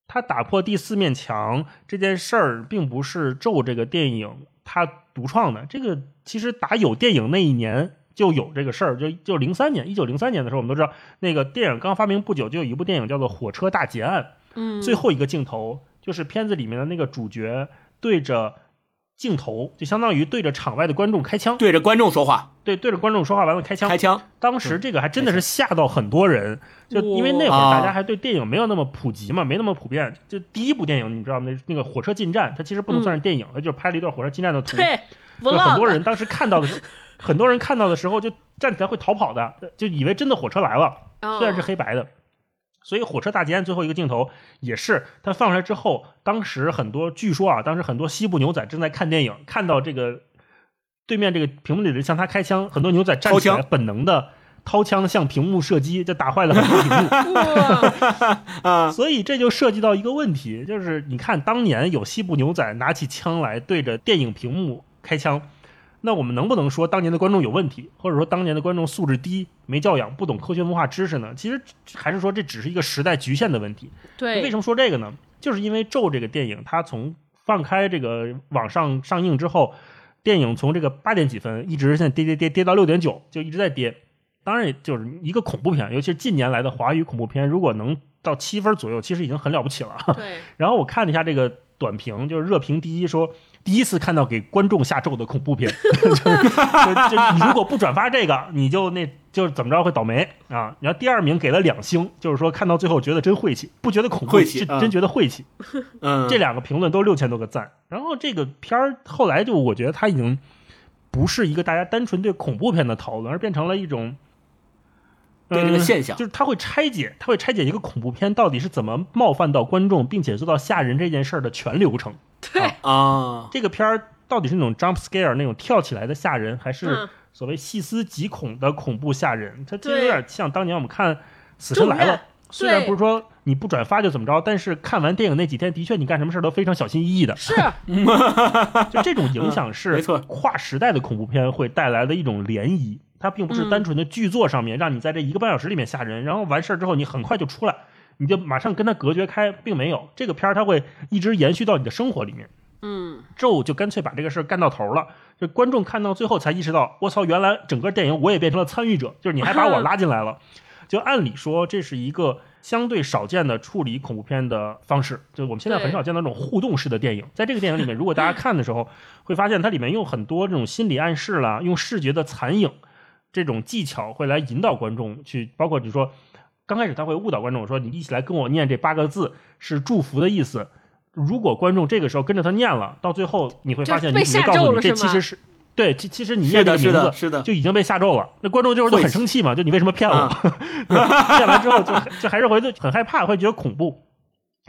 他打破第四面墙这件事儿，并不是咒这个电影。他独创的这个，其实打有电影那一年就有这个事儿，就就零三年，一九零三年的时候，我们都知道那个电影刚发明不久，就有一部电影叫做《火车大劫案》。嗯，最后一个镜头就是片子里面的那个主角对着镜头，就相当于对着场外的观众开枪，对着观众说话，对对着观众说话完了开枪，开枪。当时这个还真的是吓到很多人，就因为那会儿大家还对电影没有那么普及嘛，没那么普遍。就第一部电影，你知道那那个火车进站，它其实不能算是电影，它就是拍了一段火车进站的图。对，很多人当时看到的时候，很多人看到的时候就站起来会逃跑的，就以为真的火车来了，虽然是黑白的。所以火车大劫案最后一个镜头也是他放出来之后，当时很多据说啊，当时很多西部牛仔正在看电影，看到这个对面这个屏幕里的人向他开枪，很多牛仔站起来本能的掏枪向屏幕射击，就打坏了很多屏幕。所以这就涉及到一个问题，就是你看当年有西部牛仔拿起枪来对着电影屏幕开枪。那我们能不能说当年的观众有问题，或者说当年的观众素质低、没教养、不懂科学文化知识呢？其实还是说这只是一个时代局限的问题。对，为什么说这个呢？就是因为《咒》这个电影，它从放开这个网上上映之后，电影从这个八点几分一直现在跌跌跌跌到六点九，就一直在跌。当然，就是一个恐怖片，尤其是近年来的华语恐怖片，如果能到七分左右，其实已经很了不起了。对。然后我看了一下这个短评，就是热评第一说。第一次看到给观众下咒的恐怖片，就就你如果不转发这个，你就那就怎么着会倒霉啊！然后第二名给了两星，就是说看到最后觉得真晦气，不觉得恐怖，真觉得晦气。嗯，这两个评论都六千多个赞。然后这个片儿后来就我觉得它已经不是一个大家单纯对恐怖片的讨论，而变成了一种。对这个现象，就是他会拆解，他会拆解一个恐怖片到底是怎么冒犯到观众，并且做到吓人这件事儿的全流程。对啊，这个片儿到底是那种 jump scare 那种跳起来的吓人，还是所谓细思极恐的恐怖吓人？它其实有点像当年我们看《死神来了》，虽然不是说你不转发就怎么着，但是看完电影那几天，的确你干什么事都非常小心翼翼的。是，就这种影响是没错，跨时代的恐怖片会带来的一种涟漪。它并不是单纯的剧作上面让你在这一个半小时里面吓人，然后完事儿之后你很快就出来，你就马上跟它隔绝开，并没有这个片儿，它会一直延续到你的生活里面。嗯，咒就干脆把这个事儿干到头了，就观众看到最后才意识到，我操，原来整个电影我也变成了参与者，就是你还把我拉进来了。就按理说这是一个相对少见的处理恐怖片的方式，就我们现在很少见到那种互动式的电影。在这个电影里面，如果大家看的时候，会发现它里面用很多这种心理暗示啦，用视觉的残影。这种技巧会来引导观众去，包括你说，刚开始他会误导观众，说你一起来跟我念这八个字是祝福的意思。如果观众这个时候跟着他念了，到最后你会发现，你主角告诉你这其实是对，其其实你念这个名字是的，就已经被吓咒了。那观众这会儿就很生气嘛，就你为什么骗我？骗完之后就就还是回去很害怕，会觉得恐怖。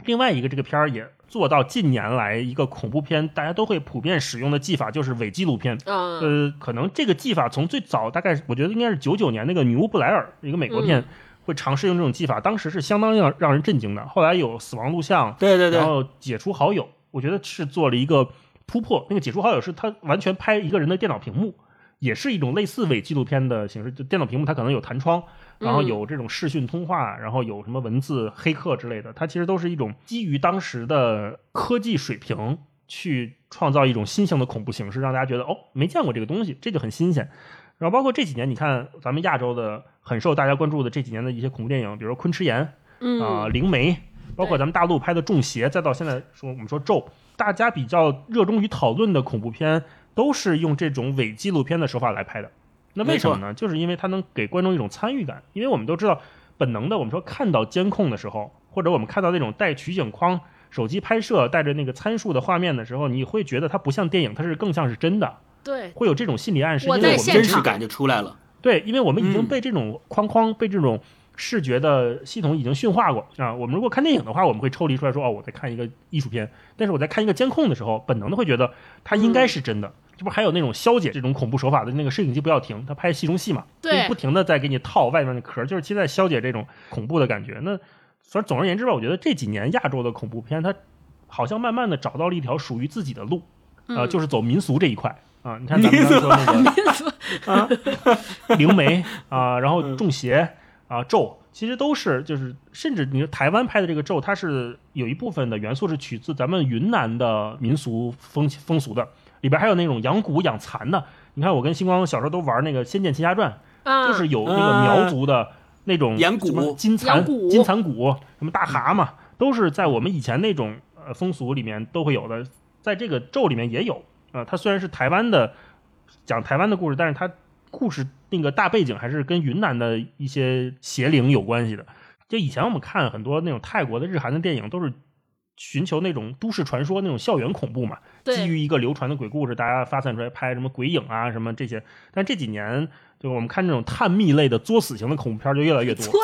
另外一个这个片儿也做到近年来一个恐怖片大家都会普遍使用的技法，就是伪纪录片。呃，可能这个技法从最早大概我觉得应该是九九年那个《女巫布莱尔》一个美国片会尝试用这种技法，当时是相当让让人震惊的。后来有死亡录像，对对对，然后解除好友，我觉得是做了一个突破。那个解除好友是他完全拍一个人的电脑屏幕，也是一种类似伪纪录片的形式，就电脑屏幕它可能有弹窗。然后有这种视讯通话，然后有什么文字黑客之类的，它其实都是一种基于当时的科技水平去创造一种新型的恐怖形式，让大家觉得哦，没见过这个东西，这就很新鲜。然后包括这几年，你看咱们亚洲的很受大家关注的这几年的一些恐怖电影，比如说《昆池岩》啊，《灵媒》，包括咱们大陆拍的《中邪》，再到现在说我们说《咒》，大家比较热衷于讨论的恐怖片，都是用这种伪纪录片的手法来拍的。那为什么呢？就是因为它能给观众一种参与感。因为我们都知道，本能的，我们说看到监控的时候，或者我们看到那种带取景框、手机拍摄带着那个参数的画面的时候，你会觉得它不像电影，它是更像是真的。对，会有这种心理暗示，因为我们真实感就出来了。对，因为我们已经被这种框框、被这种视觉的系统已经驯化过啊。我们如果看电影的话，我们会抽离出来说，哦，我在看一个艺术片。但是我在看一个监控的时候，本能的会觉得它应该是真的。这不还有那种消解这种恐怖手法的那个摄影机不要停，他拍戏中戏嘛，对，不停的在给你套外面的壳，就是其实在消解这种恐怖的感觉。那反正总而言之吧，我觉得这几年亚洲的恐怖片，它好像慢慢的找到了一条属于自己的路，呃，就是走民俗这一块啊。你看咱们刚说那个啊，灵媒啊，然后中邪啊，咒，其实都是就是，甚至你说台湾拍的这个咒，它是有一部分的元素是取自咱们云南的民俗风风俗的。里边还有那种养蛊养蚕的，你看我跟星光小时候都玩那个《仙剑奇侠传》，就是有那个苗族的那种养蛊、金蚕、金蚕蛊，什么大蛤蟆，都是在我们以前那种呃风俗里面都会有的，在这个咒里面也有啊。它虽然是台湾的讲台湾的故事，但是它故事那个大背景还是跟云南的一些邪灵有关系的。就以前我们看很多那种泰国的、日韩的电影，都是。寻求那种都市传说、那种校园恐怖嘛，基于一个流传的鬼故事，大家发散出来拍什么鬼影啊，什么这些。但这几年，就我们看这种探秘类的作死型的恐怖片就越来越多。作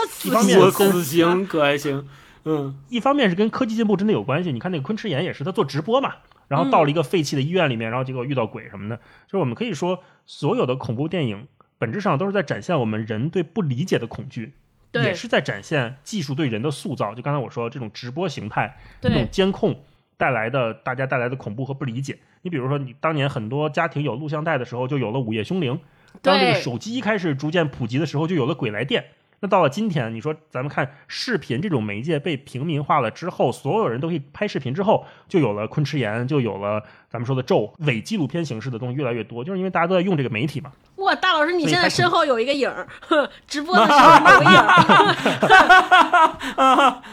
死型可还行？嗯，一方面是跟科技进步真的有关系。你看那个昆池岩也是，他做直播嘛，然后到了一个废弃的医院里面，然后结果遇到鬼什么的。就是我们可以说，所有的恐怖电影本质上都是在展现我们人对不理解的恐惧。也是在展现技术对人的塑造。就刚才我说这种直播形态，这种监控带来的大家带来的恐怖和不理解。你比如说，你当年很多家庭有录像带的时候，就有了《午夜凶铃》。当这个手机开始逐渐普及的时候，就有了《鬼来电》。那到了今天，你说咱们看视频这种媒介被平民化了之后，所有人都可以拍视频之后，就有了昆池岩，就有了咱们说的咒伪纪录片形式的东西越来越多，就是因为大家都在用这个媒体嘛。哇，大老师，你现在身后有一个影儿，直播的时候 有个影儿。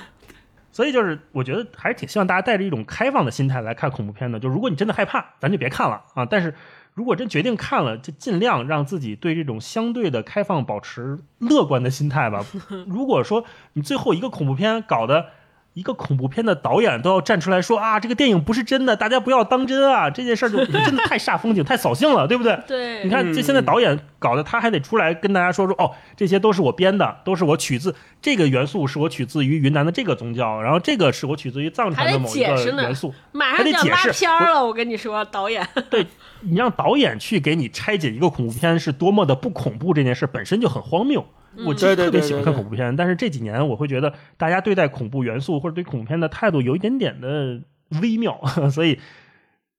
所以就是我觉得还是挺希望大家带着一种开放的心态来看恐怖片的。就如果你真的害怕，咱就别看了啊。但是。如果真决定看了，就尽量让自己对这种相对的开放保持乐观的心态吧。如果说你最后一个恐怖片搞的。一个恐怖片的导演都要站出来说啊，这个电影不是真的，大家不要当真啊！这件事儿就真的太煞风景、太扫兴了，对不对？对，你看这现在导演搞的，他还得出来跟大家说说哦，这些都是我编的，都是我取自这个元素，是我取自于云南的这个宗教，然后这个是我取自于藏传的某一个元素，马上就要拉片了。我跟你说，导演，对你让导演去给你拆解一个恐怖片是多么的不恐怖，这件事本身就很荒谬。我其实特别喜欢看恐怖片，但是这几年我会觉得大家对。待恐怖元素或者对恐怖片的态度有一点点的微妙，所以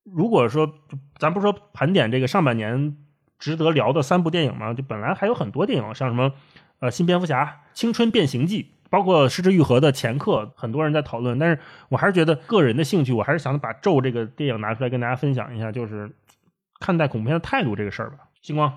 如果说咱不是说盘点这个上半年值得聊的三部电影嘛，就本来还有很多电影，像什么呃新蝙蝠侠、青春变形记，包括失之愈合的前客，很多人在讨论，但是我还是觉得个人的兴趣，我还是想把咒这个电影拿出来跟大家分享一下，就是看待恐怖片的态度这个事儿吧。星光。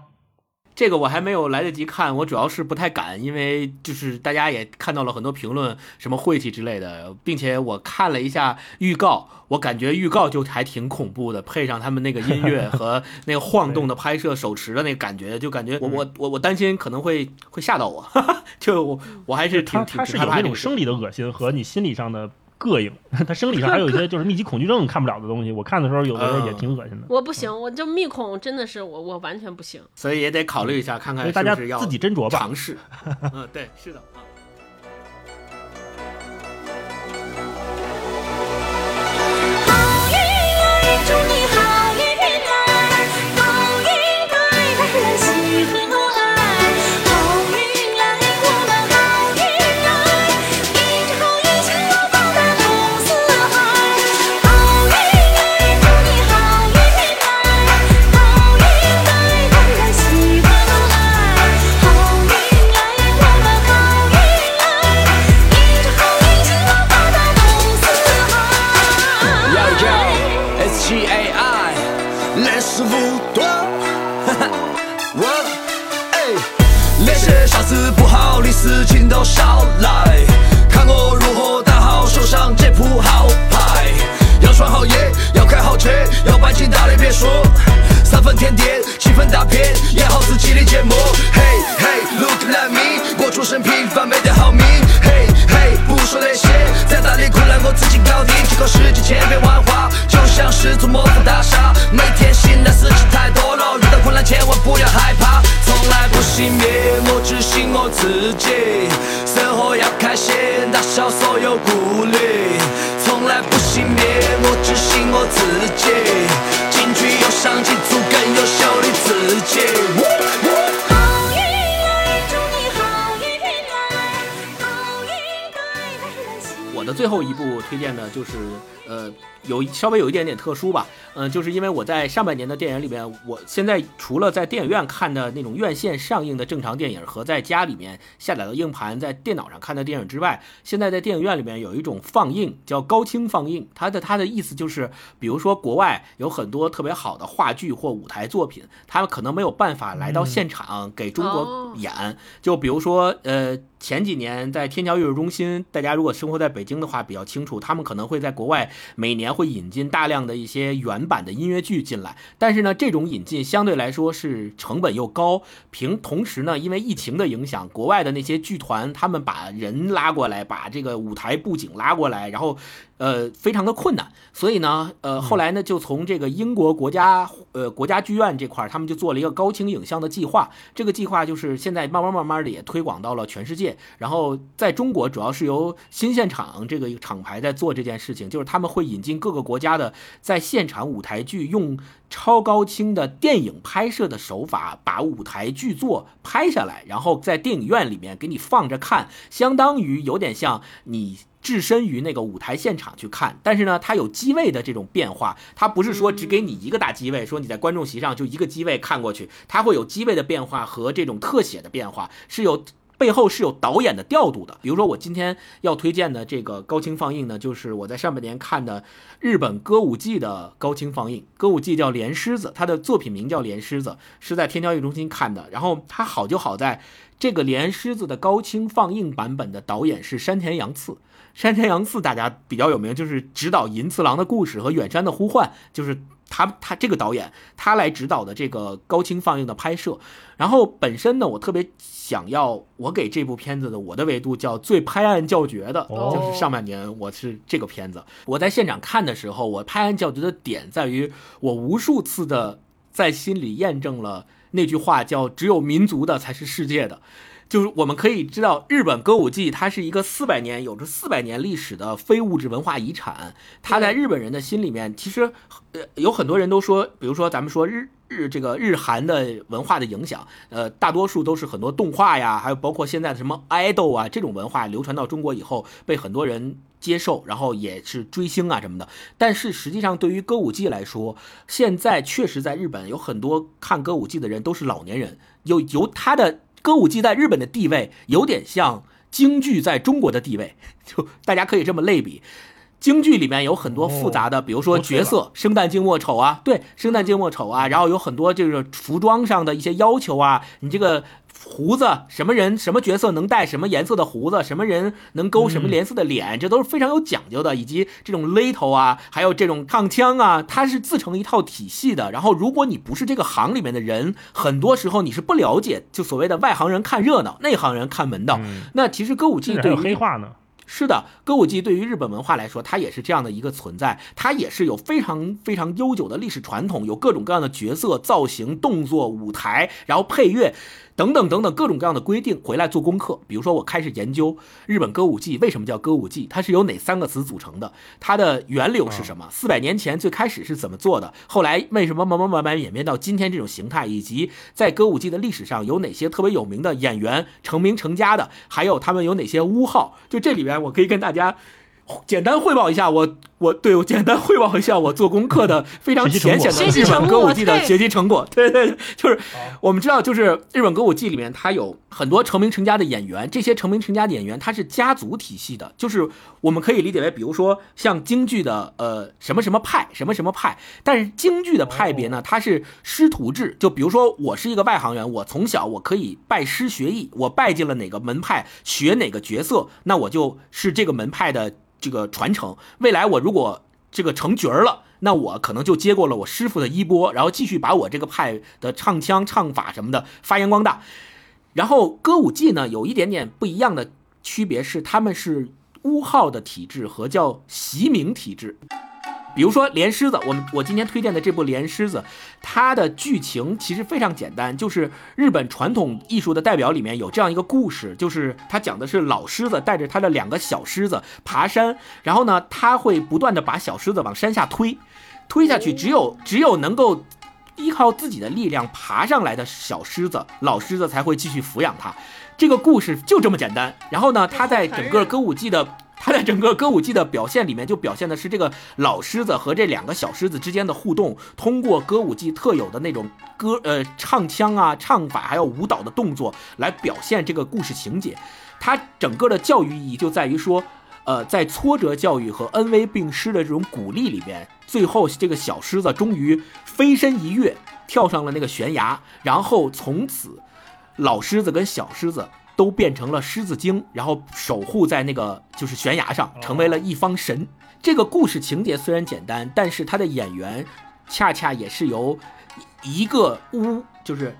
这个我还没有来得及看，我主要是不太敢，因为就是大家也看到了很多评论，什么晦气之类的，并且我看了一下预告，我感觉预告就还挺恐怖的，配上他们那个音乐和那个晃动的拍摄手持的那个感觉，就感觉我我我我担心可能会会吓到我，就我我还是挺挺害怕那种生理的恶心和你心理上的。膈应，他生理上还有一 些就是密集恐惧症看不了的东西。我看的时候有的时候也挺恶心的。我不行，我就密恐真的是我我完全不行。所以也得考虑一下，看看大家自己斟酌吧。尝试，嗯，对，是的。大片，演好自己的节目。Hey hey look at me，过出身平凡没得好命。Hey hey 不说那些，再大的困难我自己搞定，这个世界千变万化，就像是座魔法大厦。每天醒来事情太多了，遇到困难千万不要害怕，从来不熄灭，我只信我自己。生活要开心，打消所有顾虑。从来不熄灭，我只信我自己。进去又上进。我的最后一部推荐的就是，呃，有稍微有一点点特殊吧，嗯，就是因为我在上半年的电影里面，我现在除了在电影院看的那种院线上映的正常电影和在家里面下载的硬盘在电脑上看的电影之外，现在在电影院里面有一种放映叫高清放映，它的它的意思就是，比如说国外有很多特别好的话剧或舞台作品，他们可能没有办法来到现场给中国演，就比如说，呃。前几年在天桥艺术中心，大家如果生活在北京的话，比较清楚，他们可能会在国外每年会引进大量的一些原版的音乐剧进来。但是呢，这种引进相对来说是成本又高，平同时呢，因为疫情的影响，国外的那些剧团他们把人拉过来，把这个舞台布景拉过来，然后。呃，非常的困难，所以呢，呃，后来呢，就从这个英国国家呃国家剧院这块他们就做了一个高清影像的计划。这个计划就是现在慢慢慢慢的也推广到了全世界。然后在中国，主要是由新现场这个厂牌在做这件事情，就是他们会引进各个国家的在现场舞台剧，用超高清的电影拍摄的手法，把舞台剧作拍下来，然后在电影院里面给你放着看，相当于有点像你。置身于那个舞台现场去看，但是呢，它有机位的这种变化，它不是说只给你一个大机位，说你在观众席上就一个机位看过去，它会有机位的变化和这种特写的变化，是有背后是有导演的调度的。比如说我今天要推荐的这个高清放映呢，就是我在上半年看的日本歌舞伎的高清放映，歌舞伎叫《莲狮子》，它的作品名叫《莲狮子》，是在天桥艺中心看的。然后它好就好在这个《莲狮子》的高清放映版本的导演是山田洋次。山田洋次大家比较有名，就是指导《银次郎的故事》和《远山的呼唤》，就是他他这个导演他来指导的这个高清放映的拍摄。然后本身呢，我特别想要我给这部片子的我的维度叫最拍案叫绝的，就是上半年我是这个片子。我在现场看的时候，我拍案叫绝的点在于我无数次的在心里验证了那句话，叫只有民族的才是世界的。就是我们可以知道，日本歌舞伎它是一个四百年有着四百年历史的非物质文化遗产。它在日本人的心里面，其实呃有很多人都说，比如说咱们说日日这个日韩的文化的影响，呃，大多数都是很多动画呀，还有包括现在的什么 idol 啊这种文化流传到中国以后，被很多人接受，然后也是追星啊什么的。但是实际上，对于歌舞伎来说，现在确实在日本有很多看歌舞伎的人都是老年人，有由他的。歌舞伎在日本的地位有点像京剧在中国的地位，就大家可以这么类比。京剧里面有很多复杂的，比如说角色，生旦净末丑啊，对，生旦净末丑啊，然后有很多这个服装上的一些要求啊，你这个。胡子什么人什么角色能戴什么颜色的胡子，什么人能勾什么颜色的脸，这都是非常有讲究的。以及这种勒头啊，还有这种唱腔啊，它是自成一套体系的。然后，如果你不是这个行里面的人，很多时候你是不了解，就所谓的外行人看热闹，内行人看门道。那其实歌舞伎对于黑化呢？是的，歌舞伎对于日本文化来说，它也是这样的一个存在，它也是有非常非常悠久的历史传统，有各种各样的角色造型、动作、舞台，然后配乐。等等等等各种各样的规定，回来做功课。比如说，我开始研究日本歌舞伎为什么叫歌舞伎，它是由哪三个词组成的？它的源流是什么？四百年前最开始是怎么做的？后来为什么慢慢慢慢演变到今天这种形态？以及在歌舞伎的历史上有哪些特别有名的演员成名成家的？还有他们有哪些污号？就这里边，我可以跟大家简单汇报一下我。我对我简单汇报一下我做功课的非常浅显的日本歌舞伎的学习成果。对对，就是我们知道，就是日本歌舞伎里面它有很多成名成家的演员，这些成名成家的演员他是家族体系的，就是我们可以理解为，比如说像京剧的呃什么什么派什么什么派，但是京剧的派别呢，它是师徒制，就比如说我是一个外行员，我从小我可以拜师学艺，我拜进了哪个门派学哪个角色，那我就是这个门派的。这个传承，未来我如果这个成角儿了，那我可能就接过了我师傅的衣钵，然后继续把我这个派的唱腔、唱法什么的发扬光大。然后歌舞伎呢，有一点点不一样的区别是，他们是巫号的体制和叫习名体制。比如说《连狮子》，我们我今天推荐的这部《连狮子》，它的剧情其实非常简单，就是日本传统艺术的代表里面有这样一个故事，就是它讲的是老狮子带着他的两个小狮子爬山，然后呢，他会不断的把小狮子往山下推，推下去，只有只有能够依靠自己的力量爬上来的小狮子，老狮子才会继续抚养它。这个故事就这么简单。然后呢，他在整个歌舞伎的。他在整个歌舞伎的表现里面，就表现的是这个老狮子和这两个小狮子之间的互动，通过歌舞伎特有的那种歌呃唱腔啊、唱法，还有舞蹈的动作来表现这个故事情节。它整个的教育意义就在于说，呃，在挫折教育和恩威并施的这种鼓励里边，最后这个小狮子终于飞身一跃，跳上了那个悬崖，然后从此老狮子跟小狮子。都变成了狮子精，然后守护在那个就是悬崖上，成为了一方神。这个故事情节虽然简单，但是他的演员恰恰也是由一个屋，就是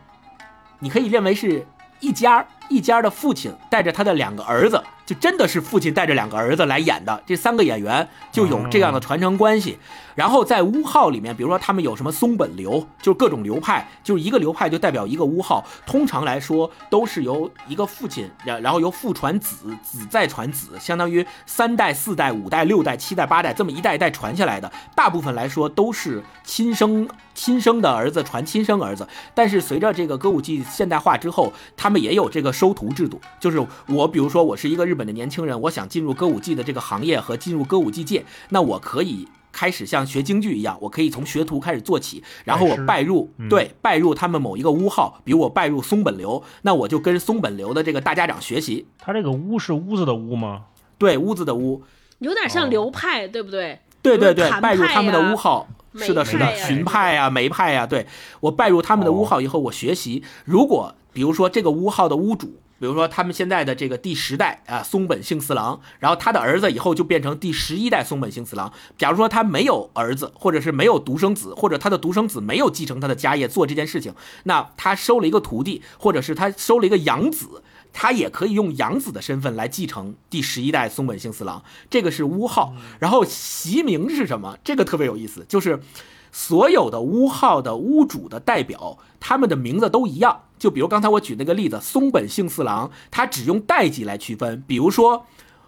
你可以认为是一家一家的父亲带着他的两个儿子。就真的是父亲带着两个儿子来演的，这三个演员就有这样的传承关系。然后在巫号里面，比如说他们有什么松本流，就是各种流派，就是一个流派就代表一个巫号。通常来说都是由一个父亲，然然后由父传子，子再传子，相当于三代、四代、五代、六代、七代、八代这么一代一代传下来的。大部分来说都是亲生亲生的儿子传亲生儿子。但是随着这个歌舞伎现代化之后，他们也有这个收徒制度，就是我比如说我是一个日。本的年轻人，我想进入歌舞伎的这个行业和进入歌舞伎界，那我可以开始像学京剧一样，我可以从学徒开始做起，然后我拜入对拜入他们某一个屋号，比如我拜入松本流，那我就跟松本流的这个大家长学习。他这个屋是屋子的屋吗？对，屋子的屋，有点像流派，对不对？对对对，拜入他们的屋号，是的，是的，荀派呀、梅派呀，对我拜入他们的屋号以后，我学习。如果比如说这个屋号的屋主。比如说，他们现在的这个第十代啊，松本幸四郎，然后他的儿子以后就变成第十一代松本幸四郎。假如说他没有儿子，或者是没有独生子，或者他的独生子没有继承他的家业做这件事情，那他收了一个徒弟，或者是他收了一个养子，他也可以用养子的身份来继承第十一代松本幸四郎。这个是屋号，然后袭名是什么？这个特别有意思，就是所有的屋号的屋主的代表，他们的名字都一样。就比如刚才我举那个例子，松本幸四郎，他只用代际来区分。比如说，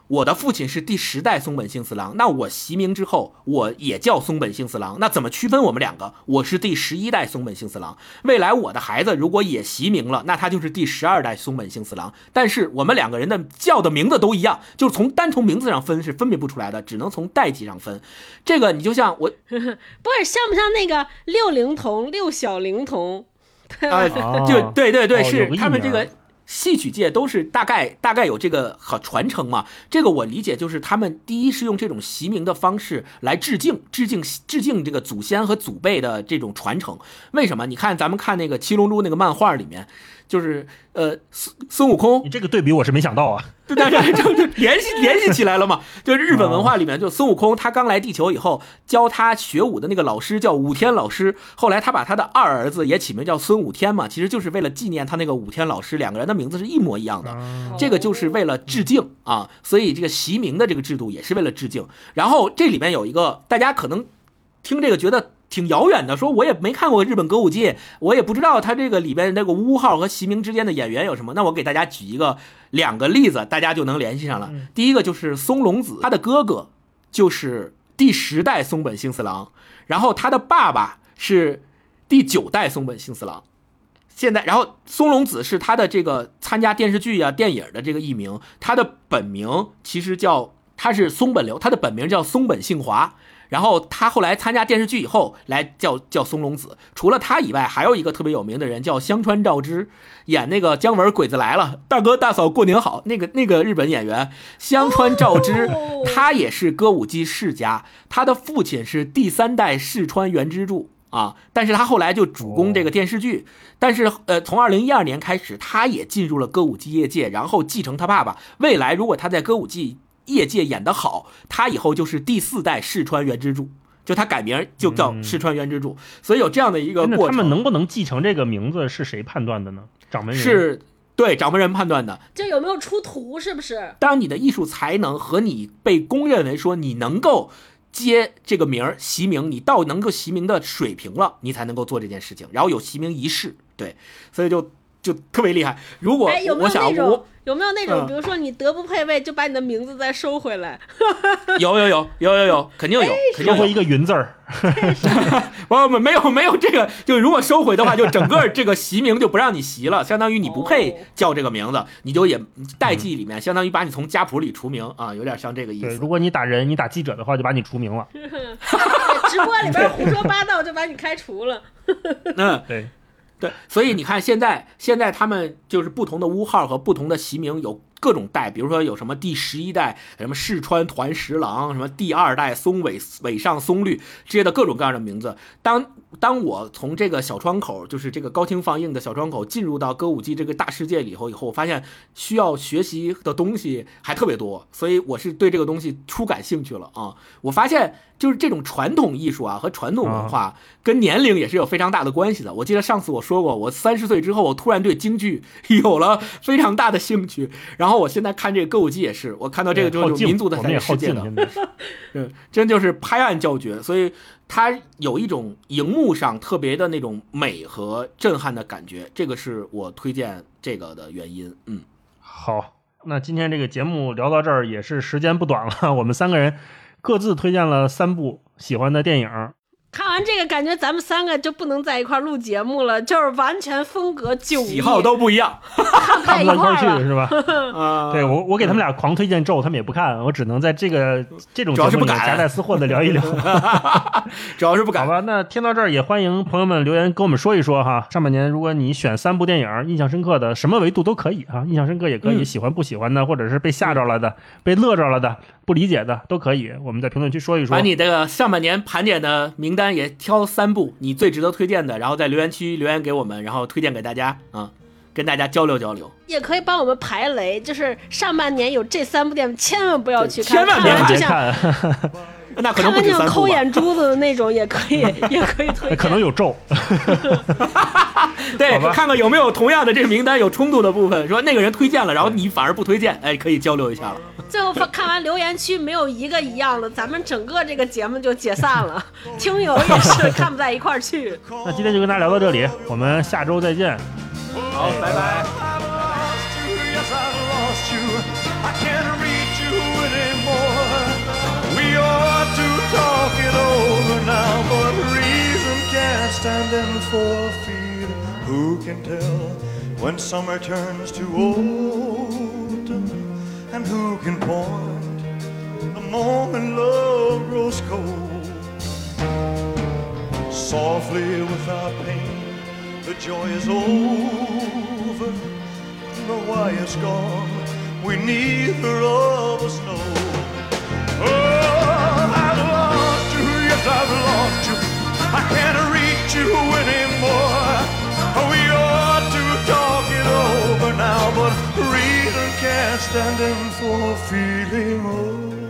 我的父亲是第十代松本幸四郎，那我袭名之后，我也叫松本幸四郎。那怎么区分我们两个？我是第十一代松本幸四郎。未来我的孩子如果也袭名了，那他就是第十二代松本幸四郎。但是我们两个人的叫的名字都一样，就是从单从名字上分是分别不出来的，只能从代际上分。这个你就像我，不是像不像那个六龄童、六小龄童？啊，就对对对，是他们这个戏曲界都是大概大概有这个好传承嘛。这个我理解就是他们第一是用这种习名的方式来致敬致敬致敬这个祖先和祖辈的这种传承。为什么？你看咱们看那个七龙珠那个漫画里面。就是呃孙孙悟空，你这个对比我是没想到啊，对对对，就就联系联系起来了嘛。就是日本文化里面，就孙悟空他刚来地球以后，教他学武的那个老师叫武天老师，后来他把他的二儿子也起名叫孙武天嘛，其实就是为了纪念他那个武天老师，两个人的名字是一模一样的。这个就是为了致敬啊，所以这个习名的这个制度也是为了致敬。然后这里面有一个大家可能听这个觉得。挺遥远的，说我也没看过日本歌舞伎，我也不知道他这个里边那个乌号和袭名之间的演员有什么。那我给大家举一个两个例子，大家就能联系上了。第一个就是松隆子，他的哥哥就是第十代松本幸四郎，然后他的爸爸是第九代松本幸四郎。现在，然后松隆子是他的这个参加电视剧啊、电影的这个艺名，他的本名其实叫他是松本流，他的本名叫松本幸华。然后他后来参加电视剧以后，来叫叫松隆子。除了他以外，还有一个特别有名的人叫香川照之，演那个姜文《鬼子来了》，大哥大嫂过年好。那个那个日本演员香川照之，他也是歌舞伎世家，他的父亲是第三代世川原之助啊。但是他后来就主攻这个电视剧。但是呃，从二零一二年开始，他也进入了歌舞伎业界，然后继承他爸爸。未来如果他在歌舞伎，业界演得好，他以后就是第四代世川原之助，就他改名就叫世川原之助，所以有这样的一个过程。他们能不能继承这个名字是谁判断的呢？掌门人是对掌门人判断的。就有没有出徒？是不是？当你的艺术才能和你被公认为说你能够。接这个名儿习名，你到能够习名的水平了，你才能够做这件事情，然后有习名仪式，对，所以就就特别厉害。如果我想我。有没有那种，比如说你德不配位，就把你的名字再收回来？有有有有有有，肯定有，肯定收回一个云字儿。不 不，没有没有这个，就如果收回的话，就整个这个习名就不让你习了，相当于你不配叫这个名字，你就也代记里面，相当于把你从家谱里除名啊，有点像这个意思。如果你打人，你打记者的话，就把你除名了。直播里边胡说八道，就把你开除了。嗯，对。对，所以你看，现在现在他们就是不同的屋号和不同的习名有各种代，比如说有什么第十一代什么四川团十郎，什么第二代松尾尾上松绿这些的各种各样的名字。当当我从这个小窗口，就是这个高清放映的小窗口进入到歌舞伎这个大世界里以后，以后我发现需要学习的东西还特别多，所以我是对这个东西初感兴趣了啊！我发现。就是这种传统艺术啊和传统文化跟年龄也是有非常大的关系的。我记得上次我说过，我三十岁之后，我突然对京剧有了非常大的兴趣。然后我现在看这个歌舞伎也是，我看到这个就是民族的世界的，嗯，真就是拍案叫绝。所以它有一种荧幕上特别的那种美和震撼的感觉，这个是我推荐这个的原因。嗯，好，那今天这个节目聊到这儿也是时间不短了，我们三个人。各自推荐了三部喜欢的电影。看完这个，感觉咱们三个就不能在一块录节目了，就是完全风格迥异，喜好都不一样，看不到一块去是吧？啊，对我我给他们俩狂推荐咒，他们也不看，我只能在这个 这种节目里夹带私货的聊一聊，主要是不敢。好吧，那听到这儿也欢迎朋友们留言跟我们说一说哈。上半年如果你选三部电影印象深刻的，什么维度都可以啊，印象深刻也可以，喜欢不喜欢的，或者是被吓着了的，被乐着了的。不理解的都可以，我们在评论区说一说。把你的上半年盘点的名单也挑三部你最值得推荐的，然后在留言区留言给我们，然后推荐给大家啊，跟大家交流交流。也可以帮我们排雷，就是上半年有这三部电影，千万不要去看，千万别看。那可能不止三部。抠眼珠子的那种也可以，也可以推。可能有咒。对，看看有没有同样的这个名单有冲突的部分，说那个人推荐了，然后你反而不推荐，哎，可以交流一下了。最后看完留言区没有一个一样的，咱们整个这个节目就解散了。听友也是看不在一块儿去。那今天就跟大家聊到这里，我们下周再见。好，拜拜。You're to talk it over now, but reason can't stand in for fear. Who can tell when summer turns to autumn? And who can point the moment love grows cold? Softly without pain, the joy is over. The why is gone. We neither of us know. Oh, I've lost you, yes, I've lost you. I can't reach you anymore. We ought to talk it over now, but reason can't stand in for feeling old.